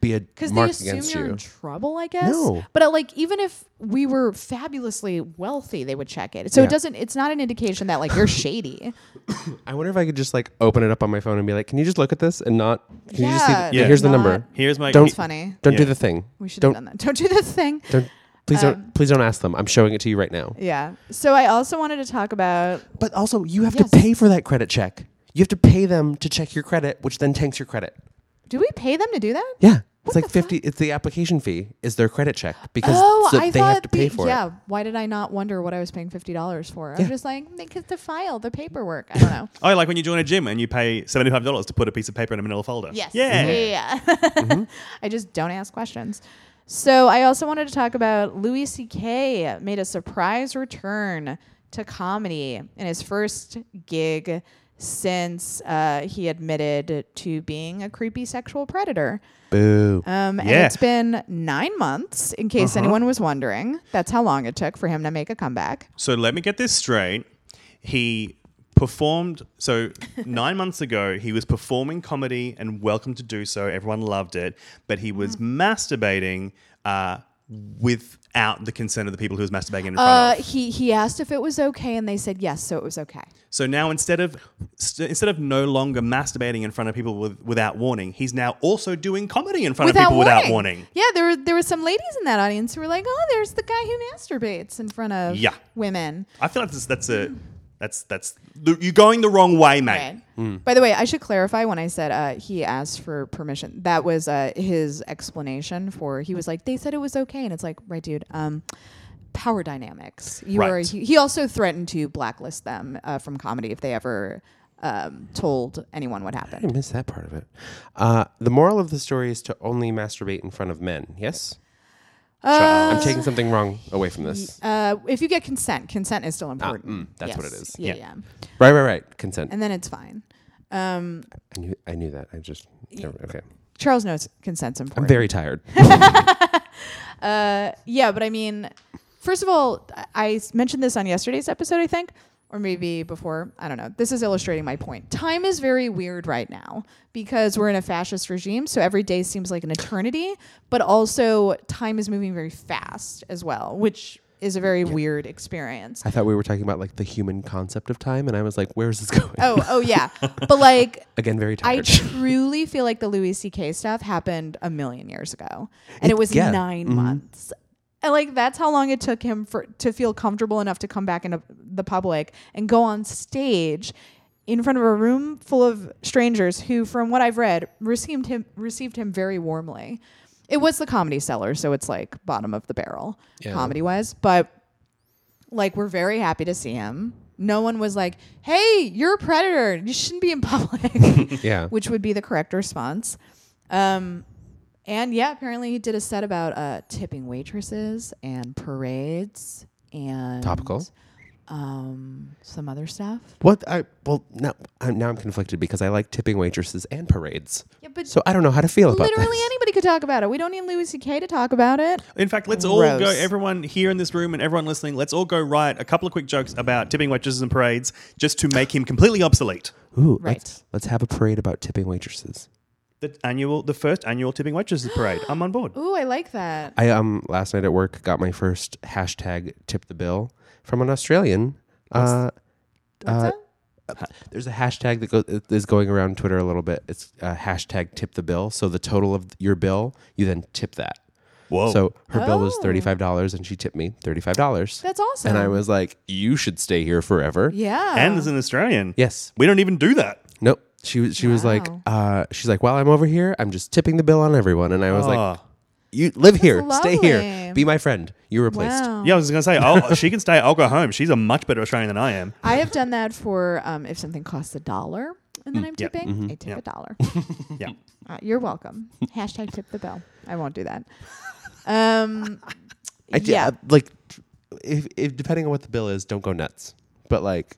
be a Because they mark assume against you're you? in trouble, I guess. No. But uh, like, even if we were fabulously wealthy, they would check it. So Yeah. it doesn't. It's not an indication that like you're shady. <coughs> I wonder if I could just like open it up on my phone and be like, "Can you just look at this and not? Can you just see? Yeah, The, here's the number. Here's my Don't- funny. <laughs> Don't do the thing. We should don't have done that. Don't do this thing. don't please Um, don't please don't ask them. I'm showing it to you right now. Yeah. So I also wanted to talk about. But also, you have Yes. to pay for that credit check. You have to pay them to check your credit, which then tanks your credit. Do we pay them to do that? Yeah. It's like the 50 it's the application fee is their credit check because Oh, so I they thought have to pay the- for yeah. it. Yeah. Why did I not wonder what I was paying fifty dollars for? I Yeah. was just like, they get to file the paperwork. I don't know. <laughs> Oh, like when you join a gym and you pay seventy five dollars to put a piece of paper in a manila folder. Yes. Yeah. Yeah. Mm-hmm. <laughs> I just don't ask questions. So I also wanted to talk about Louis C.K. made a surprise return to comedy in his first gig since uh, he admitted to being a creepy sexual predator. Boo. Um, And it's been nine months, in case Uh-huh. anyone was wondering. That's how long it took for him to make a comeback. So let me get this straight. He performed so <laughs> nine months ago he was performing comedy and welcome to do so everyone loved it but he was Mm. masturbating uh, without the consent of the people who was masturbating in front Uh, of he he asked if it was okay, and they said yes, so it was okay. so now instead of st- instead of no longer masturbating in front of people with, without warning he's now also doing comedy in front of people without warning Yeah, there were there were some ladies in that audience who were like, "Oh, there's the guy who masturbates in front of Yeah. women." i feel like that's, that's a that's that's you're going the wrong way mate Right. By the way, I should clarify when I said uh, he asked for permission. That was uh, his explanation for. He was like, "They said it was okay," and it's like, right, dude. Um, power dynamics. You Right. are. He, he also threatened to blacklist them uh, from comedy if they ever um, told anyone what happened. I missed that part of it. Uh, the moral of the story is to only masturbate in front of men. Yes? Uh, I'm taking something wrong away from this. Uh, if you get consent, consent is still important. mm, that's what it is. Yeah, Yeah. Right, right, right. Consent. and then it's fine. Um, I knew, I knew that. I just never, okay. Charles knows consent's important. I'm important. very tired. <laughs> Uh, yeah, but I mean, first of all, I- I s- mentioned this on yesterday's episode, I think, or maybe before. I don't know. This is illustrating my point. Time is very weird right now because we're in a fascist regime, so every day seems like an eternity, but also time is moving very fast as well, which is a very weird experience. I thought we were talking about like the human concept of time, and I was like, where's this <laughs> going? Oh, oh yeah. But like <laughs> Again, very I truly feel like the Louis C.K. stuff happened a million years ago, and it, It- was yeah. nine Mhm. months. And like that's how long it took him for to feel comfortable enough to come back into the public and go on stage in front of a room full of strangers who, from what I've read, received him received him very warmly. It was the comedy cellar, so it's like bottom of the barrel Yeah. comedy wise, but like we're very happy to see him. No one was like, "Hey, you're a predator. You shouldn't be in public." <laughs> Yeah. <laughs> which would be the correct response. Um, and yeah, apparently he did a set about uh, tipping waitresses and parades and Topical. Um, some other stuff. What I well now I'm, now I'm conflicted because I like tipping waitresses and parades. Yeah, but So I don't know how to feel about literally this. anybody could talk about it. We don't need Louis C.K. to talk about it. In fact, let's all go, everyone here in this room and everyone listening, let's all go write a couple of quick jokes about tipping waitresses and parades just to make him completely obsolete. Ooh, Right. let's let's have a parade about tipping waitresses. The annual, the first annual tipping waitresses <gasps> parade. I'm on board. Ooh, I like that. I um last night at work got my first hashtag tip the bill from an Australian. Uh, What's uh, that? there's a hashtag that go, is going around Twitter a little bit. It's uh, hashtag tip the bill. So the total of your bill, you then tip that. Whoa. So her bill was Oh. thirty five dollars, and she tipped me thirty five dollars. That's awesome. And I was like, "You should stay here forever." yeah. and as an Australian, Yes. we don't even do that. Nope. She was. She was like, Wow. uh, she's like, while I'm over here, I'm just tipping the bill on everyone. And I was like, Oh. you live here, stay here, be my friend. You replaced. Wow. yeah, I was gonna say, oh, she can stay. I'll go home. She's a much better Australian than I am. I have done that for um, if something costs a dollar and then I'm Yep. tipping, I tip Yep. a dollar. <laughs> Yeah. Uh, you're welcome. Hashtag tip the bill. I won't do that. Um, I d- yeah. uh, like, if, if depending on what the bill is, don't go nuts. But like,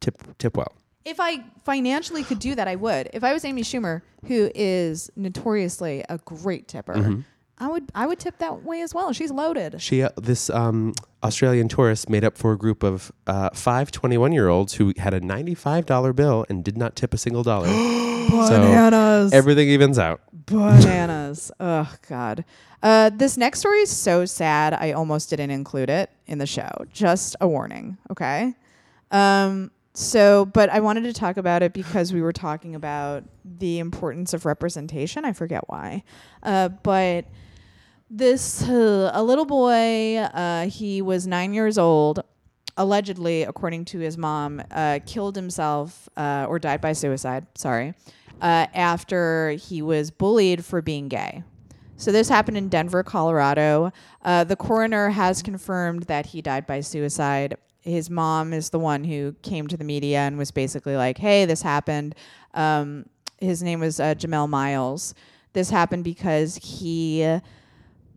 tip tip well. If I financially could do that, I would. If I was Amy Schumer, who is notoriously a great tipper, Mm-hmm. I would I would tip that way as well. She's loaded. She uh, this um, Australian tourist made up for a group of uh, five 21 year olds who had a ninety five dollar bill and did not tip a single dollar. <gasps> Bananas. Everything evens out. Bananas. <laughs> oh God. Uh, this next story is so sad. I almost didn't include it in the show. Just a warning. Okay. Um. So, but I wanted to talk about it because we were talking about the importance of representation. I forget why. Uh, but this uh, a little boy. Uh, he was nine years old. Allegedly, according to his mom, uh, killed himself uh, or died by suicide. Sorry, uh, after he was bullied for being gay. So this happened in Denver, Colorado. The coroner has confirmed that he died by suicide. His mom is the one who came to the media and was basically like, "Hey, this happened." Um, his name was uh, Jamel Myles. This happened because he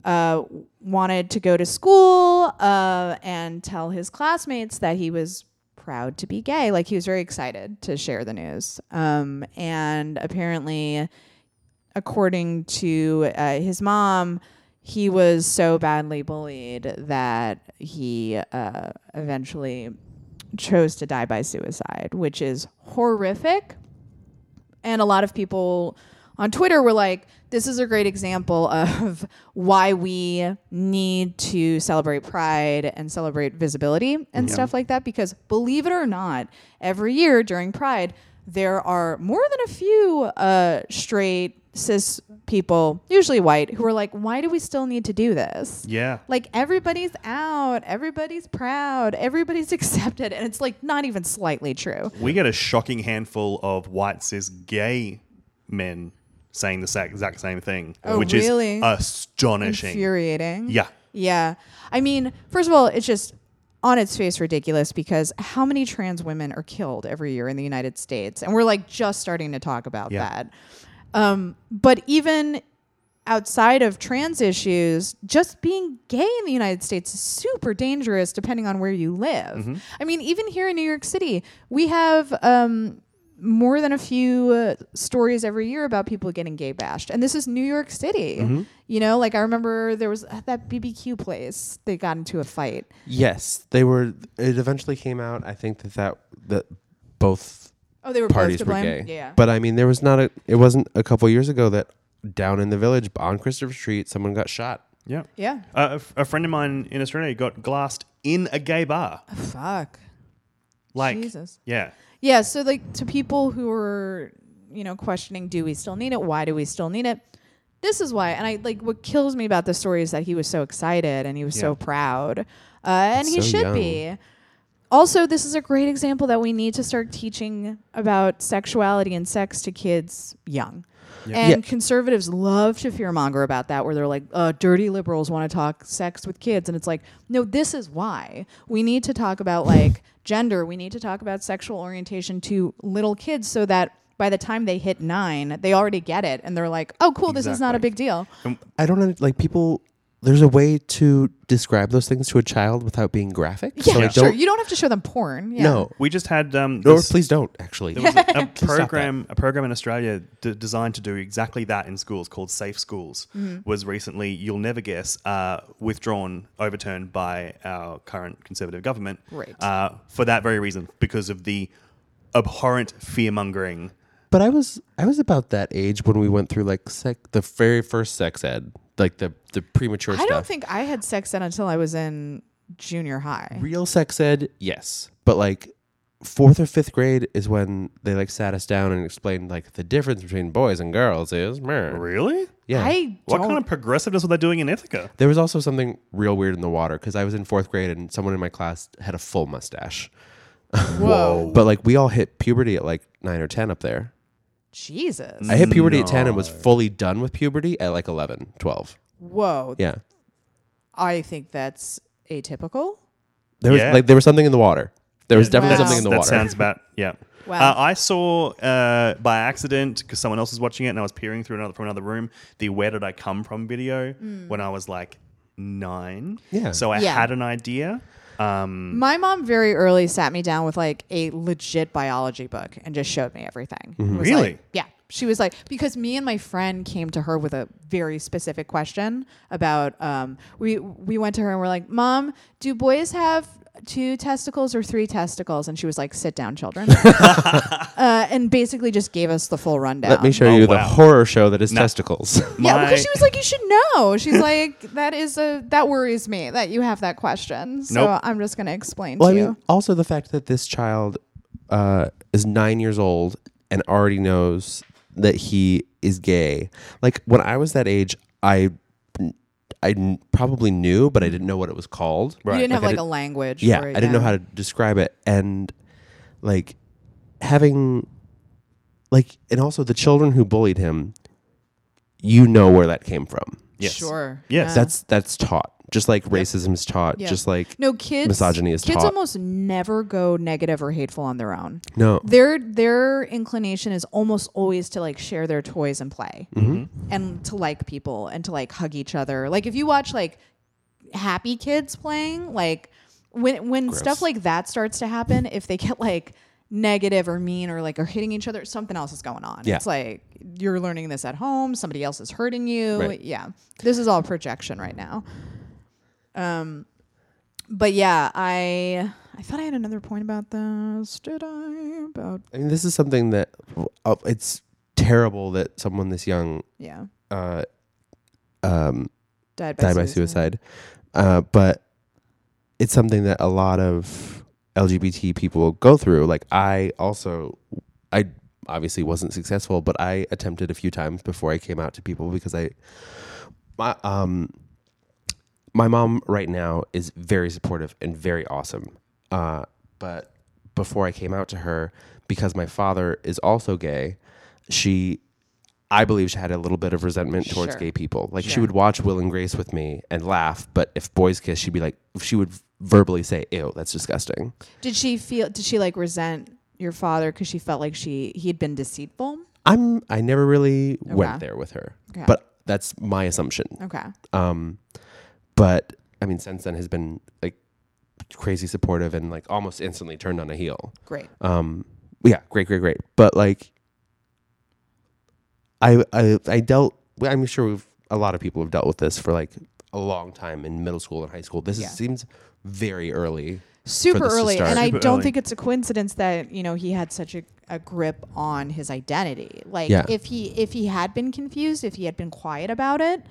uh, wanted to go to school uh, and tell his classmates that he was proud to be gay. Like he was very excited to share the news. Um, and apparently, according to uh, his mom, he was so badly bullied that he uh, eventually chose to die by suicide, which is horrific. And a lot of people on Twitter were like, this is a great example of <laughs> why we need to celebrate pride and celebrate visibility and stuff like that. Because believe it or not, every year during Pride, there are more than a few uh, straight cis people, usually white, who are like, why do we still need to do this? Yeah. Like everybody's out, everybody's proud, everybody's <laughs> accepted, and it's like not even slightly true. We get a shocking handful of white cis gay men saying the exact same thing, Oh, which really? is astonishing. Infuriating. Yeah. Yeah. I mean, first of all, it's just on its face ridiculous because how many trans women are killed every year in the United States? And we're like just starting to talk about Yeah. that. Um, but even outside of trans issues, just being gay in the United States is super dangerous depending on where you live. Mm-hmm. I mean, even here in New York City, we have um, more than a few uh, stories every year about people getting gay bashed. And this is New York City. Mm-hmm. You know, like I remember there was uh, that BBQ place, they got into a fight. Yes, they were. It eventually came out. I think that that that both Oh, they were parties both to were gay. Yeah. But I mean, there was not a. It wasn't a couple years ago that down in the village on Christopher Street, someone got shot. Yeah. yeah. Uh, a f- a friend of mine in Australia got glassed in a gay bar. Fuck. Like, Jesus. yeah. Yeah, so like to people who are, you know, questioning do we still need it? Why do we still need it? this is why. And I like what kills me about the story is that he was so excited and he was so proud, uh, and he should young. be. Also, this is a great example that we need to start teaching about sexuality and sex to kids young. And Yeah. conservatives love to fearmonger about that, where they're like, uh, dirty liberals want to talk sex with kids. And it's like, no, this is why. We need to talk about <laughs> like gender. We need to talk about sexual orientation to little kids so that by the time they hit nine, they already get it. And they're like, oh, cool, this is not a big deal. I don't know. Like people, there's a way to describe those things to a child without being graphic. Yeah, so like, sure. don't. You don't have to show them porn. Yeah. No, We just had um, or this- please don't. Actually, There was a, <laughs> a program, a program in Australia d- designed to do exactly that in schools called Safe Schools. Mm-hmm. Was recently, you'll never guess, uh, withdrawn, overturned by our current conservative government. Right. Uh, for that very reason, because of the abhorrent fear mongering. But I was I was about that age when we went through like sec, the very first sex ed, like the the premature stuff. I stuff. don't think I had sex ed until I was in junior high. real sex ed, yes, but like fourth or fifth grade is when they like sat us down and explained like the difference between boys and girls is meh. Really? yeah. I What don't kind of progressiveness were they doing in Ithaca? there was also something real weird in the water because I was in fourth grade and someone in my class had a full mustache. Whoa. <laughs> But like we all hit puberty at like nine or ten up there. Jesus. I hit puberty at 10 and was fully done with puberty at like 11, 12. Whoa. Yeah. I think that's atypical. There was Yeah. like there was something in the water. There was definitely Wow. something in the that water. sounds about <laughs> yeah. Wow. Uh, I saw uh, by accident because someone else was watching it, and I was peering through another from another room the "Where Did I Come From" video when I was like nine. Yeah. So I Yeah. had an idea. Um, My mom very early sat me down with like a legit biology book and just showed me everything. It was Really? like- yeah. She was like, because me and my friend came to her with a very specific question about. Um, we we went to her and we're like, "Mom, do boys have two testicles or three testicles?" And she was like, "Sit down, children," <laughs> uh, and basically just gave us the full rundown. Let me show Oh, you the wow. horror show that is No. testicles. <laughs> Yeah, my- because she was like, "You should know." She's like, "That is a that worries me that you have that question." So Nope. I'm just gonna explain well, I to mean, you. also the fact that this child uh, is nine years old and already knows that he is gay. Like when I was that age, I I n- probably knew, but I didn't know what it was called. You didn't have I like did- a language. Yeah, for I didn't know how to describe it, and like having like, and also the children who bullied him, you know where that came from. yes. Sure. Yes. yeah. That's that's taught, just like racism is taught, Yeah. just like no kids. misogyny is taught. kids taught. almost never go negative or hateful on their own. no. Their their inclination is almost always to like share their toys and play, Mm-hmm. and to like people and to like hug each other. Like if you watch like happy kids playing, like when when stuff like that starts to happen, if they get like negative or mean or like are hitting each other, something else is going on. Yeah. It's like you're learning this at home, somebody else is hurting you. Right. Yeah. This is all projection right now. Um but yeah, I I thought I had another point about this. Did I? About I mean, this is something that uh, it's terrible that someone this young yeah, uh, um, died by died by suicide, uh, but it's something that a lot of LGBT people go through. Like I also, I obviously wasn't successful, but I attempted a few times before I came out to people because I, my um, my mom right now is very supportive and very awesome. Uh, but before I came out to her, because my father is also gay, she. I believe she had a little bit of resentment towards Sure. gay people. Like she Sure. would watch Will and Grace with me and laugh, but if boys kiss, she'd be like, she would verbally say, "Ew, that's disgusting." Did she feel? Did she like resent your father because she felt like she he had been deceitful? I'm I never really Okay. went there with her, Okay. but that's my assumption. Okay. Um, but I mean, since then has been like crazy supportive and like almost instantly turned on a heel. Great. Um, yeah, great, great, great. But like, I I I dealt. I'm sure we've a lot of people have dealt with this for like a long time in middle school and high school. This Yeah. is, seems very early. Super early, start. and I Super don't early. think it's a coincidence that you know he had such a, a grip on his identity. Like Yeah. if he if he had been confused, if he had been quiet about it,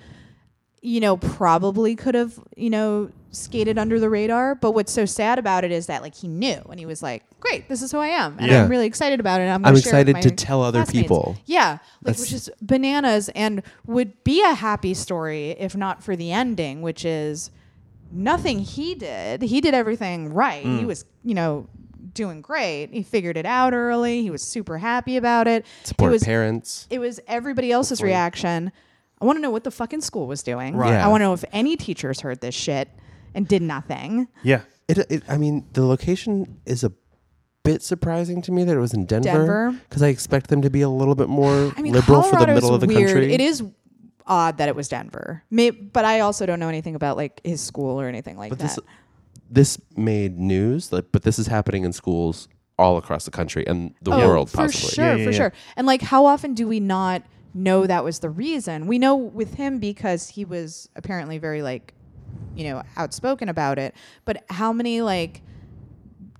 you know, probably could have you know skated under the radar. But what's so sad about it is that like he knew and he was like, "Great, this is who I am," and Yeah. I'm really excited about it. I'm, I'm excited to tell other classmates." people. Yeah, like, That's- which is bananas and would be a happy story if not for the ending, which is nothing he did. He did everything right. Mm. He was, you know, doing great. He figured it out early. He was super happy about it. Support it was parents. it was everybody else's reaction. I want to know what the fucking school was doing. Right. Yeah. I want to know if any teachers heard this shit and did nothing. Yeah. It, it, I mean, the location is a bit surprising to me that it was in Denver. Denver. Because I expect them to be a little bit more <sighs> I mean, liberal for the middle of the weird. country. It is odd that it was Denver. May, but I also don't know anything about like his school or anything like But that. this this made news, like, but this is happening in schools all across the country and the Oh, world, for possibly. sure, Yeah, yeah, for yeah. sure. And like, how often do we not know that was the reason? We know with him because he was apparently very like, you know, outspoken about it. But how many like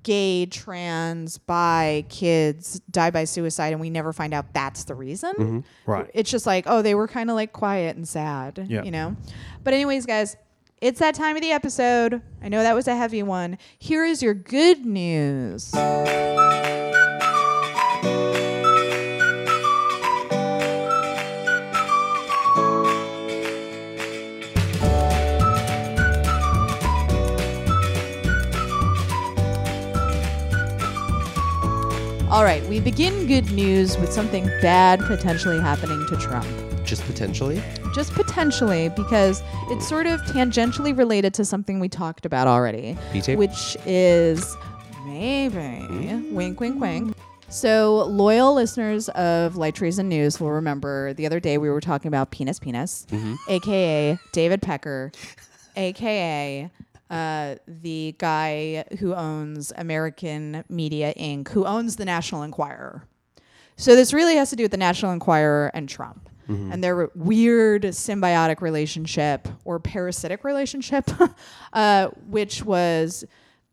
gay, trans, bi kids die by suicide, and we never find out that's the reason? Mm-hmm. Right. It's just like, oh, they were kind of like quiet and sad, Yeah. you know? But, anyways, guys, it's that time of the episode. I know that was a heavy one. Here is your good news. All right, we begin good news with something bad potentially happening to Trump. Just potentially. Just potentially, because it's sort of tangentially related to something we talked about already, which is maybe wink, wink, wink. So, loyal listeners of Light Treason News will remember the other day we were talking about Penis Penis, mm-hmm. aka David Pecker, aka uh, the guy who owns American Media Inc., who owns the National Enquirer. So this really has to do with the National Enquirer and Trump and their weird symbiotic relationship or parasitic relationship, <laughs> uh, which was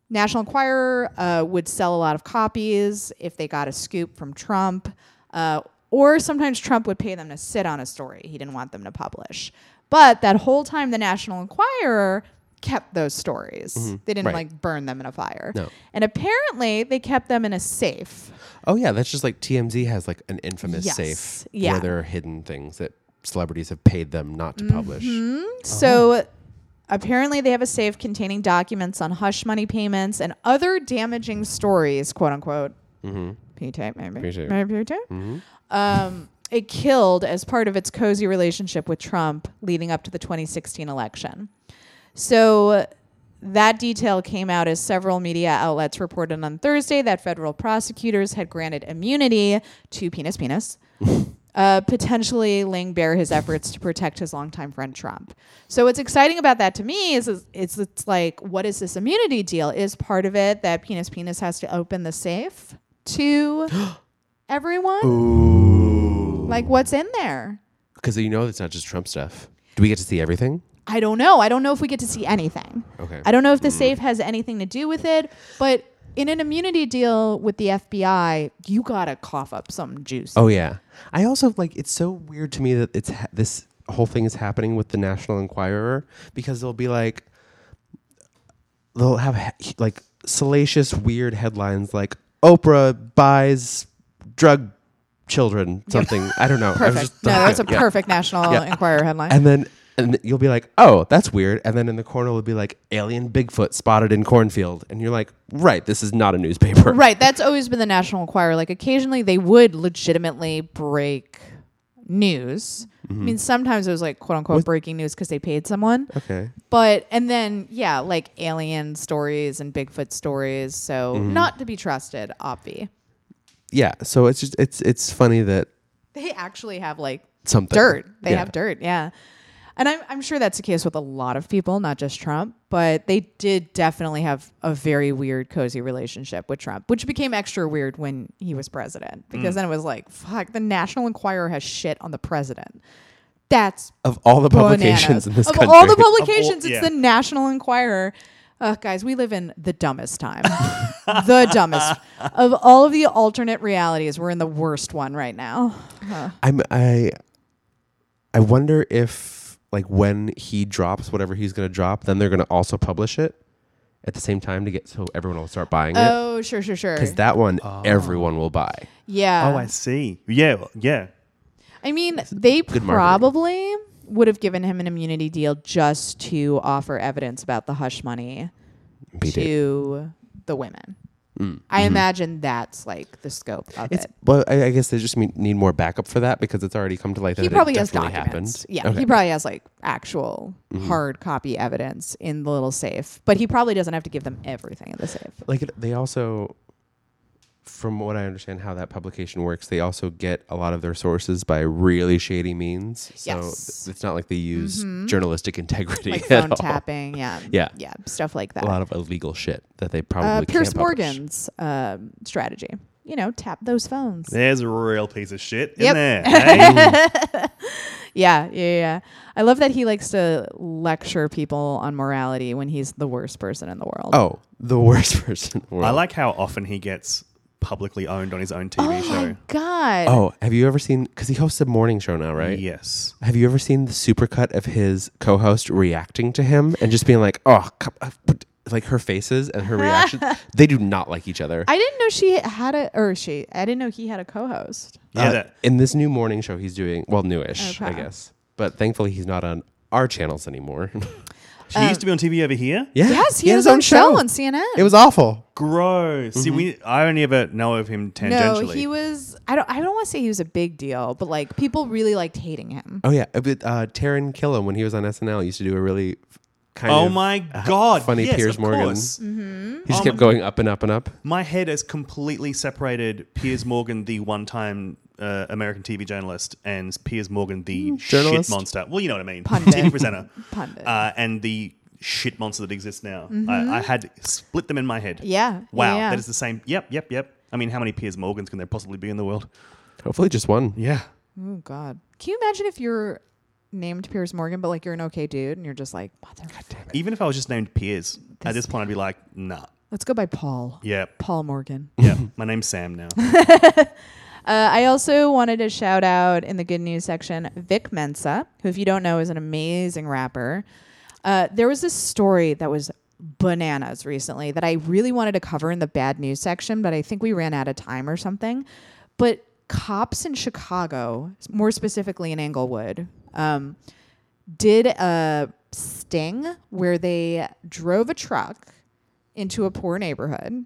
National Enquirer uh, would sell a lot of copies if they got a scoop from Trump, uh, or sometimes Trump would pay them to sit on a story he didn't want them to publish. But that whole time, the National Enquirer kept those stories. They didn't Right. like burn them in a fire. No. And apparently, they kept them in a safe. Oh yeah, that's just like TMZ has like an infamous Yes, safe yeah. where there are hidden things that celebrities have paid them not to publish. Mm-hmm. So apparently they have a safe containing documents on hush money payments and other damaging stories, quote unquote. Mm-hmm. P-tape, maybe. P-tape. Maybe P-tape. Um, it killed as part of its cozy relationship with Trump leading up to the 2016 election. So that detail came out as several media outlets reported on Thursday that federal prosecutors had granted immunity to Penis Penis, <laughs> uh, potentially laying bare his efforts to protect his longtime friend Trump. So what's exciting about that to me is, is it's, it's like, what is this immunity deal? Is part of it that Penis Penis has to open the safe to <gasps> everyone? Ooh. Like, what's in there? Because you know it's not just Trump stuff. Do we get to see everything? I don't know. I don't know if we get to see anything. Okay. I don't know if the mm. safe has anything to do with it, but in an immunity deal with the FBI, you gotta cough up some juice. Oh yeah. I also like it's so weird to me that it's ha- this whole thing is happening with the National Enquirer because they'll be like they'll have he- like salacious weird headlines like Oprah buys drug children something. I don't know. I was perfect. just- no, that's a yeah. perfect National Yeah. Enquirer headline. And then and you'll be like, "Oh, that's weird." And then in the corner will be like, "Alien Bigfoot spotted in cornfield." And you're like, "Right, this is not a newspaper." <laughs> right. That's always been the National Enquirer. Like occasionally they would legitimately break news. I mm-hmm. mean, sometimes it was like quote unquote breaking news because they paid someone. Okay. But and then yeah, like alien stories and Bigfoot stories. So mm-hmm. not to be trusted, obvi. Yeah, so it's just it's it's funny that They actually have like something dirt. They Yeah. have dirt, yeah. And I'm, I'm sure that's the case with a lot of people, not just Trump, but they did definitely have a very weird, cozy relationship with Trump, which became extra weird when he was president because then it was like, fuck, the National Enquirer has shit on the president. That's of all the publications bananas. in this of country. all the <laughs> publications, yeah. it's the National Enquirer. Uh, guys, we live in the dumbest time. <laughs> the dumbest. Of all of the alternate realities, we're in the worst one right now. I'm I I wonder if like when he drops whatever he's going to drop, then they're going to also publish it at the same time to get so everyone will start buying it. Oh, sure, sure, sure. Because that one oh. everyone will buy. yeah. oh, I see. Yeah, well, yeah. I mean, they good marketing. probably would have given him an immunity deal just to offer evidence about the hush money Beat it. to the women. Mm, I mhm. imagine that's like the scope of It's it. well, I, I guess they just mean, need more backup for that because it's already come to light that He it probably has definitely documents. happened. Yeah, Okay. he probably has like actual Mhm. hard copy evidence in the little safe, but he probably doesn't have to give them everything in the safe. like they also from what i understand how that publication works they also get a lot of their sources by really shady means so Yes. th- it's not like they use Mhm. journalistic integrity Like <laughs> at phone all. tapping, yeah, <laughs> Yeah. yeah, stuff like that. a lot of illegal shit that they probably uh, can't Piers. Morgan's um, strategy. You know, tap those phones. There's a real piece of shit in there. <laughs> eh? Yeah, yeah, yeah. I love that he likes to lecture people on morality when he's the worst person in the world. oh the worst person in the world. I like how often he gets publicly owned on his own TV Oh show. my god. oh have you ever seen because he hosts a morning show now right Yes. have you ever seen the supercut of his co-host reacting to him and just being like oh come- uh, like her faces and her reactions <laughs> they do not like each other I didn't know she had a or she. I didn't know he had a co-host. Yeah, Uh, that- in this new morning show he's doing well newish i guess but thankfully he's not on our channels anymore <laughs> She used to be on TV over here. yeah Yes, he, had his own show on CNN. it was awful Gross. See, we I only ever know of him tangentially. no, he was. I don't. I don't want to say he was a big deal, but like people really liked hating him. oh yeah but uh Taran Killam when he was on SNL used to do a really f- kind oh of my god! funny yes, Piers of Morgan. course. Mm-hmm. he just Oh kept going up and up and up My head has completely separated Piers Morgan, the one-time uh, American TV journalist, and Piers Morgan, the Journalist? shit monster. Well, you know what I mean. Pundit. TV presenter. <laughs> Pundit. Uh, and the shit monster that exists now. I, I had split them in my head. yeah. Wow, yeah. that is the same. Yep, yep, yep. I mean, how many Piers Morgans can there possibly be in the world? hopefully just one Yeah. Oh God. Can you imagine if you're named Piers Morgan, but like you're an okay dude, and you're just like, mother. Even if I was just named Piers, at This- this point I'd be like, nah. Let's go by Paul. Yeah, Paul Morgan. yeah. <laughs> My name's Sam now. <laughs> Uh, I also wanted to shout out in the good news section Vic Mensa, who, if you don't know, is an amazing rapper. Uh, there was this story that was bananas recently that I really wanted to cover in the bad news section, but I think we ran out of time or something. But cops in Chicago, more specifically in Englewood, um, did a sting where they drove a truck into a poor neighborhood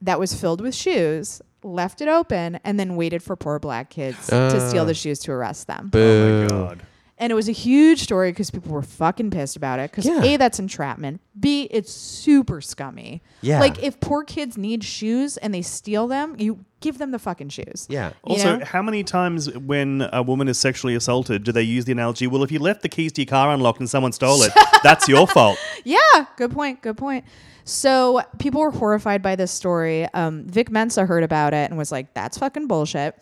that was filled with shoes, left it open, and then waited for poor black kids to steal Ah. the shoes to arrest them. oh my god. And it was a huge story because people were fucking pissed about it. Because Yeah. A, that's entrapment. B, it's super scummy. Yeah. Like if poor kids need shoes and they steal them, you give them the fucking shoes. yeah You Also, know? how many times when a woman is sexually assaulted do they use the analogy, well, if you left the keys to your car unlocked and someone stole it, <laughs> that's your fault? Yeah, good point. Good point. So people were horrified by this story. Um, Vic Mensa heard about it and was like, "That's fucking bullshit."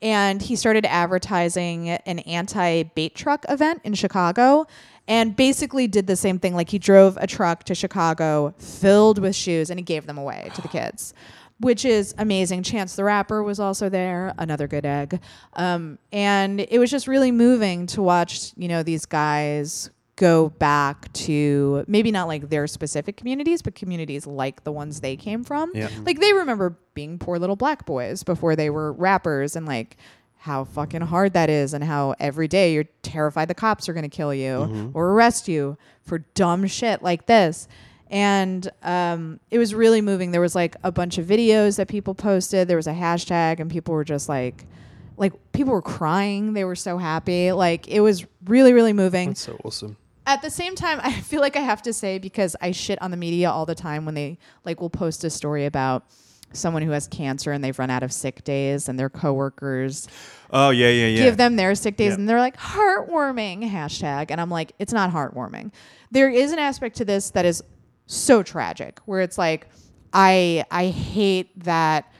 And he started advertising an anti-bait truck event in Chicago, and basically did the same thing. Like he drove a truck to Chicago filled with shoes, and he gave them away to the kids. Which is amazing. Chance the Rapper was also there, another good egg. Um, and it was just really moving to watch, you know, these guys go back to maybe not like their specific communities, but communities like the ones they came from. Yeah. Like they remember being poor little black boys before they were rappers and like how fucking hard that is and how every day you're terrified the cops are going to kill you or arrest you for dumb shit like this. And um, it was really moving. There was like a bunch of videos that people posted. There was a hashtag, and people were just like, like people were crying. They were so happy. Like it was really, really moving That's so awesome. at the same time, <laughs> I feel like I have to say because I shit on the media all the time when they like will post a story about someone who has cancer and they've run out of sick days and their coworkers Oh, yeah, yeah, yeah. give them their sick days Yeah. and they're like heartwarming hashtag and I'm like it's not heartwarming. There is an aspect to this that is so tragic where it's like I I hate that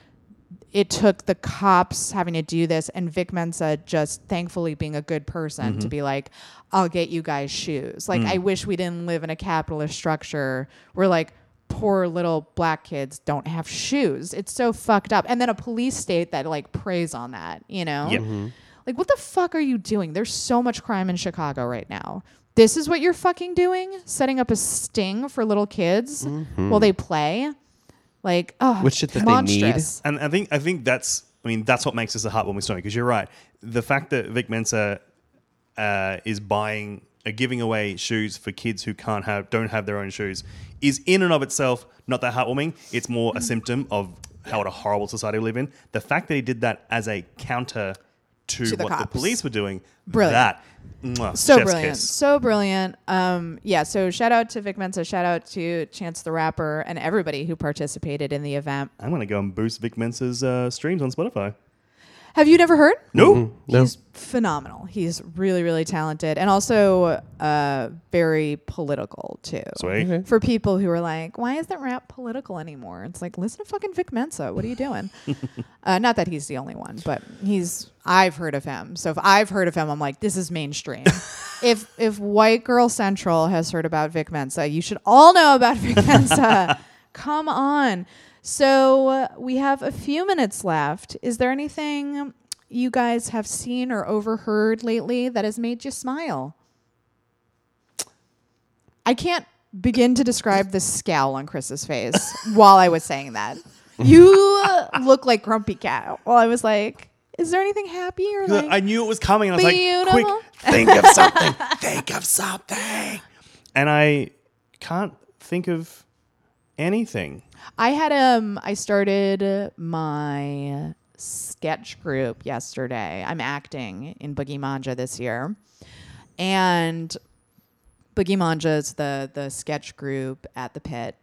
it took the cops having to do this and Vic Mensa just thankfully being a good person to mm-hmm. be like, I'll get you guys shoes. Like I mm. wish we didn't live in a capitalist structure where like poor little black kids don't have shoes. It's so fucked up. And then a police state that like preys on that, you know? Yep. Mm-hmm. Like, what the fuck are you doing? There's so much crime in Chicago right now. This is what you're fucking doing? Setting up a sting for little kids while they play? Like, oh, Which shit that they need. monstrous. And I think I think that's I mean that's what makes this a heartwarming story because you're right. The fact that Vic Mensa uh, is buying, uh, giving away shoes for kids who can't have, don't have their own shoes, is in and of itself not that heartwarming. It's more a symptom of how what a horrible society we live in. The fact that he did that as a counter to, To the what the police were doing, Brilliant. that mwah, so brilliant kiss. so brilliant um yeah so shout out to vic mensa shout out to chance the rapper and everybody who participated in the event I'm gonna go and boost Vic Mensa's uh, streams on Spotify. Have you never heard? No, No. he's phenomenal. He's really really talented and also uh very political too. Sweet. Okay. for people who are like why isn't rap political anymore? It's like listen to fucking vic mensa. What are you doing? <laughs> Uh, not that he's the only one but he's i've heard of him. So if i've heard of him i'm like this is mainstream. <laughs> If if white girl central has heard about vic mensa you should all know about vic mensa. <laughs> Come on so uh, we have a few minutes left is there anything you guys have seen or overheard lately that has made you smile I can't begin to describe the scowl on Chris's face <laughs> while I was saying that. You look like Grumpy Cat. While I was like, is there anything happy or like? I knew it was coming. And I was like, quick, think of something. <laughs> think of something. And I can't think of anything. I had um I started my sketch group yesterday. I'm acting in Boogie Manja this year. And Boogie Manja is the the sketch group at the pit.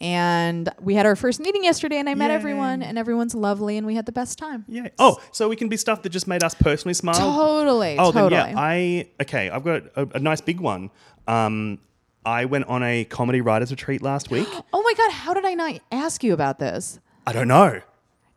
And we had our first meeting yesterday and I met everyone and everyone's lovely and we had the best time. Yeah. Oh, so we can be stuff that just made us personally smile. Totally. Oh, totally. then yeah. I okay. I've got a, a nice big one. Um, I went on a comedy writers retreat last week. <gasps> oh my god, how did I not ask you about this? I don't know.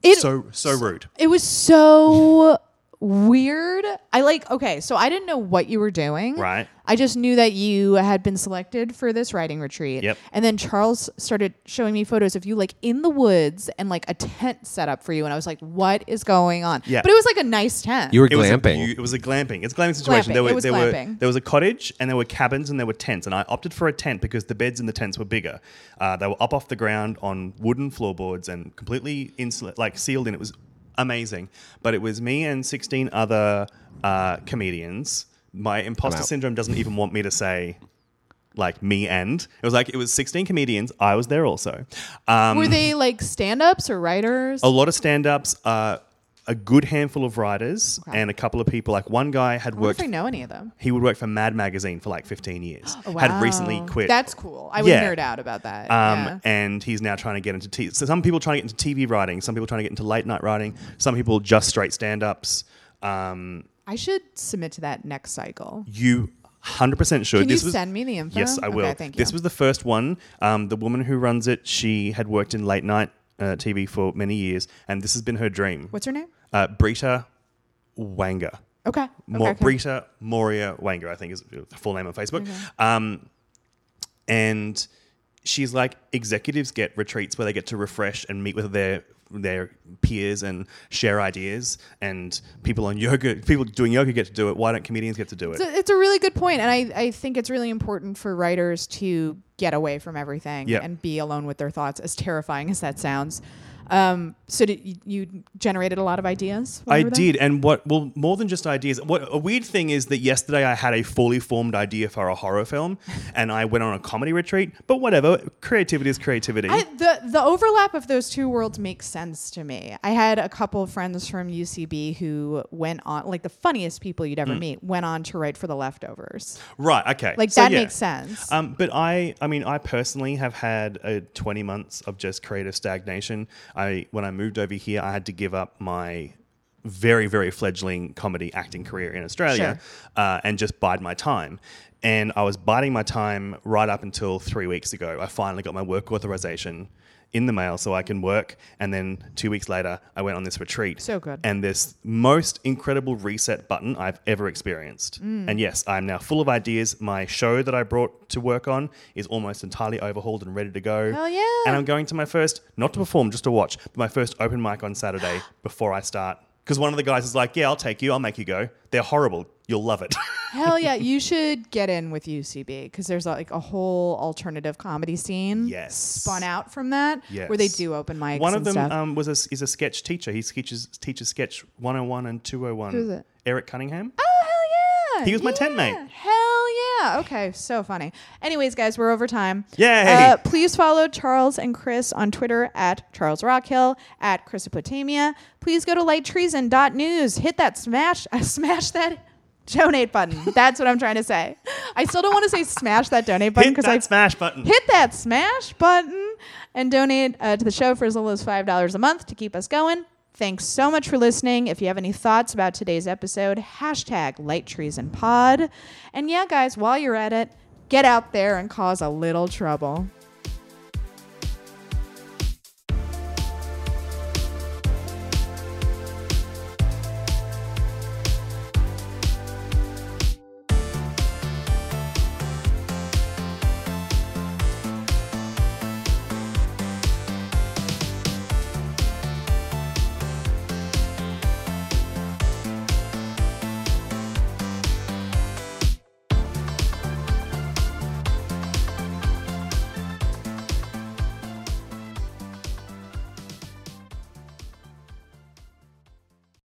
It so so rude. it was so weird. I like okay, so I didn't know what you were doing. Right. I just knew that you had been selected for this writing retreat. Yep. And then Charles started showing me photos of you like in the woods and like a tent set up for you and I was like, "What is going on?" Yeah. But it was like a nice tent. You were It was, a, glamping. it was a glamping. It's a glamping situation. Glamping. There were It was there glamping. were there was a cottage and there were cabins and there were tents. And I opted for a tent because the beds in the tents were bigger. Uh, they were up off the ground on wooden floorboards and completely insulate, like sealed in. It was amazing. But it was me and sixteen other uh, comedians. My imposter syndrome doesn't even want me to say. Like me and it was like it was 16 comedians. I was there also. Um, were they like stand-ups or writers? a lot of stand-ups, uh, a good handful of writers, Okay. and a couple of people. Like one guy had I worked. if I know any of them. He would work for Mad Magazine for like 15 years. Oh, <gasps> Had recently quit. That's cool. I would Yeah. nerd out about that. um, yeah. and he's now trying to get into TV. So some people trying to get into TV writing. Some people trying to get into late night writing. Some people just straight stand-ups. Um, I should submit to that next cycle. you 100% sure. Can this you was, send me the info? Yes, I will. Okay, thank you. This was the first one. Um, the woman who runs it, she had worked in late night uh, TV for many years, and this has been her dream. What's her name? Uh, Brita Wanga. Okay. Mo- okay, okay. Brita Moria Wanga, I think is the full name on Facebook. Um, and she's like, executives get retreats where they get to refresh and meet with their their peers and share ideas. And people on yoga, people doing yoga get to do it. Why don't comedians get to do it? It's a, it's a really good point, and I, I think it's really important for writers to get away from everything Yep. and be alone with their thoughts. As terrifying as that sounds, um, so did you, you generated a lot of ideas? I did, and what? Well, more than just ideas. What a weird thing is that yesterday I had a fully formed idea for a horror film, <laughs> and I went on a comedy retreat. But whatever, creativity is creativity. I, the the overlap of those two worlds makes sense to me. I had a couple of friends from UCB who went on, like the funniest people you'd Mm. ever meet, went on to write for The Leftovers. right? Okay. Like So, that yeah. makes sense. Um, but I, I mean, I personally have had a 20 months of just creative stagnation. I, when I moved over here, I had to give up my very, very fledgling comedy acting career in Australia uh, and just bide my time. And I was biding my time right up until three weeks ago. I finally got my work authorization in the mail so I can work. And then two weeks later, I went on this retreat. So good. And this most incredible reset button I've ever experienced. Mm. And yes, I'm now full of ideas. My show that I brought to work on is almost entirely overhauled and ready to go. Hell yeah. And I'm going to my first, not to perform, just to watch, but my first open mic on Saturday <gasps> before I start Because one of the guys is like, "Yeah, I'll take you. I'll make you go. They're horrible. You'll love it." <laughs> Hell yeah, you should get in with UCB because there's like a whole alternative comedy scene Yes. spun out from that where they do open mics. One of them stuff. um, was a, is a sketch teacher. He teaches teaches sketch 101 and 201. Who's it? Eric Cunningham. Oh hell yeah! He was my tent Yeah. mate. Hell yeah! Okay, so funny. Anyways, guys, we're over time. Yay! Uh, please follow Charles and Chris on Twitter at Charles Rockhill at Chrisopotamia. Please go to lighttreason.news. Hit that smash, uh, <laughs> smash that donate button. That's what I'm trying to say. I still don't want to say smash that donate button Hit because that I smash button. hit that smash button and donate uh, to the show for as little as $5 a month to keep us going. Thanks so much for listening. If you have any thoughts about today's episode, hashtag Light Treason Pod. And yeah, guys, while you're at it, get out there and cause a little trouble.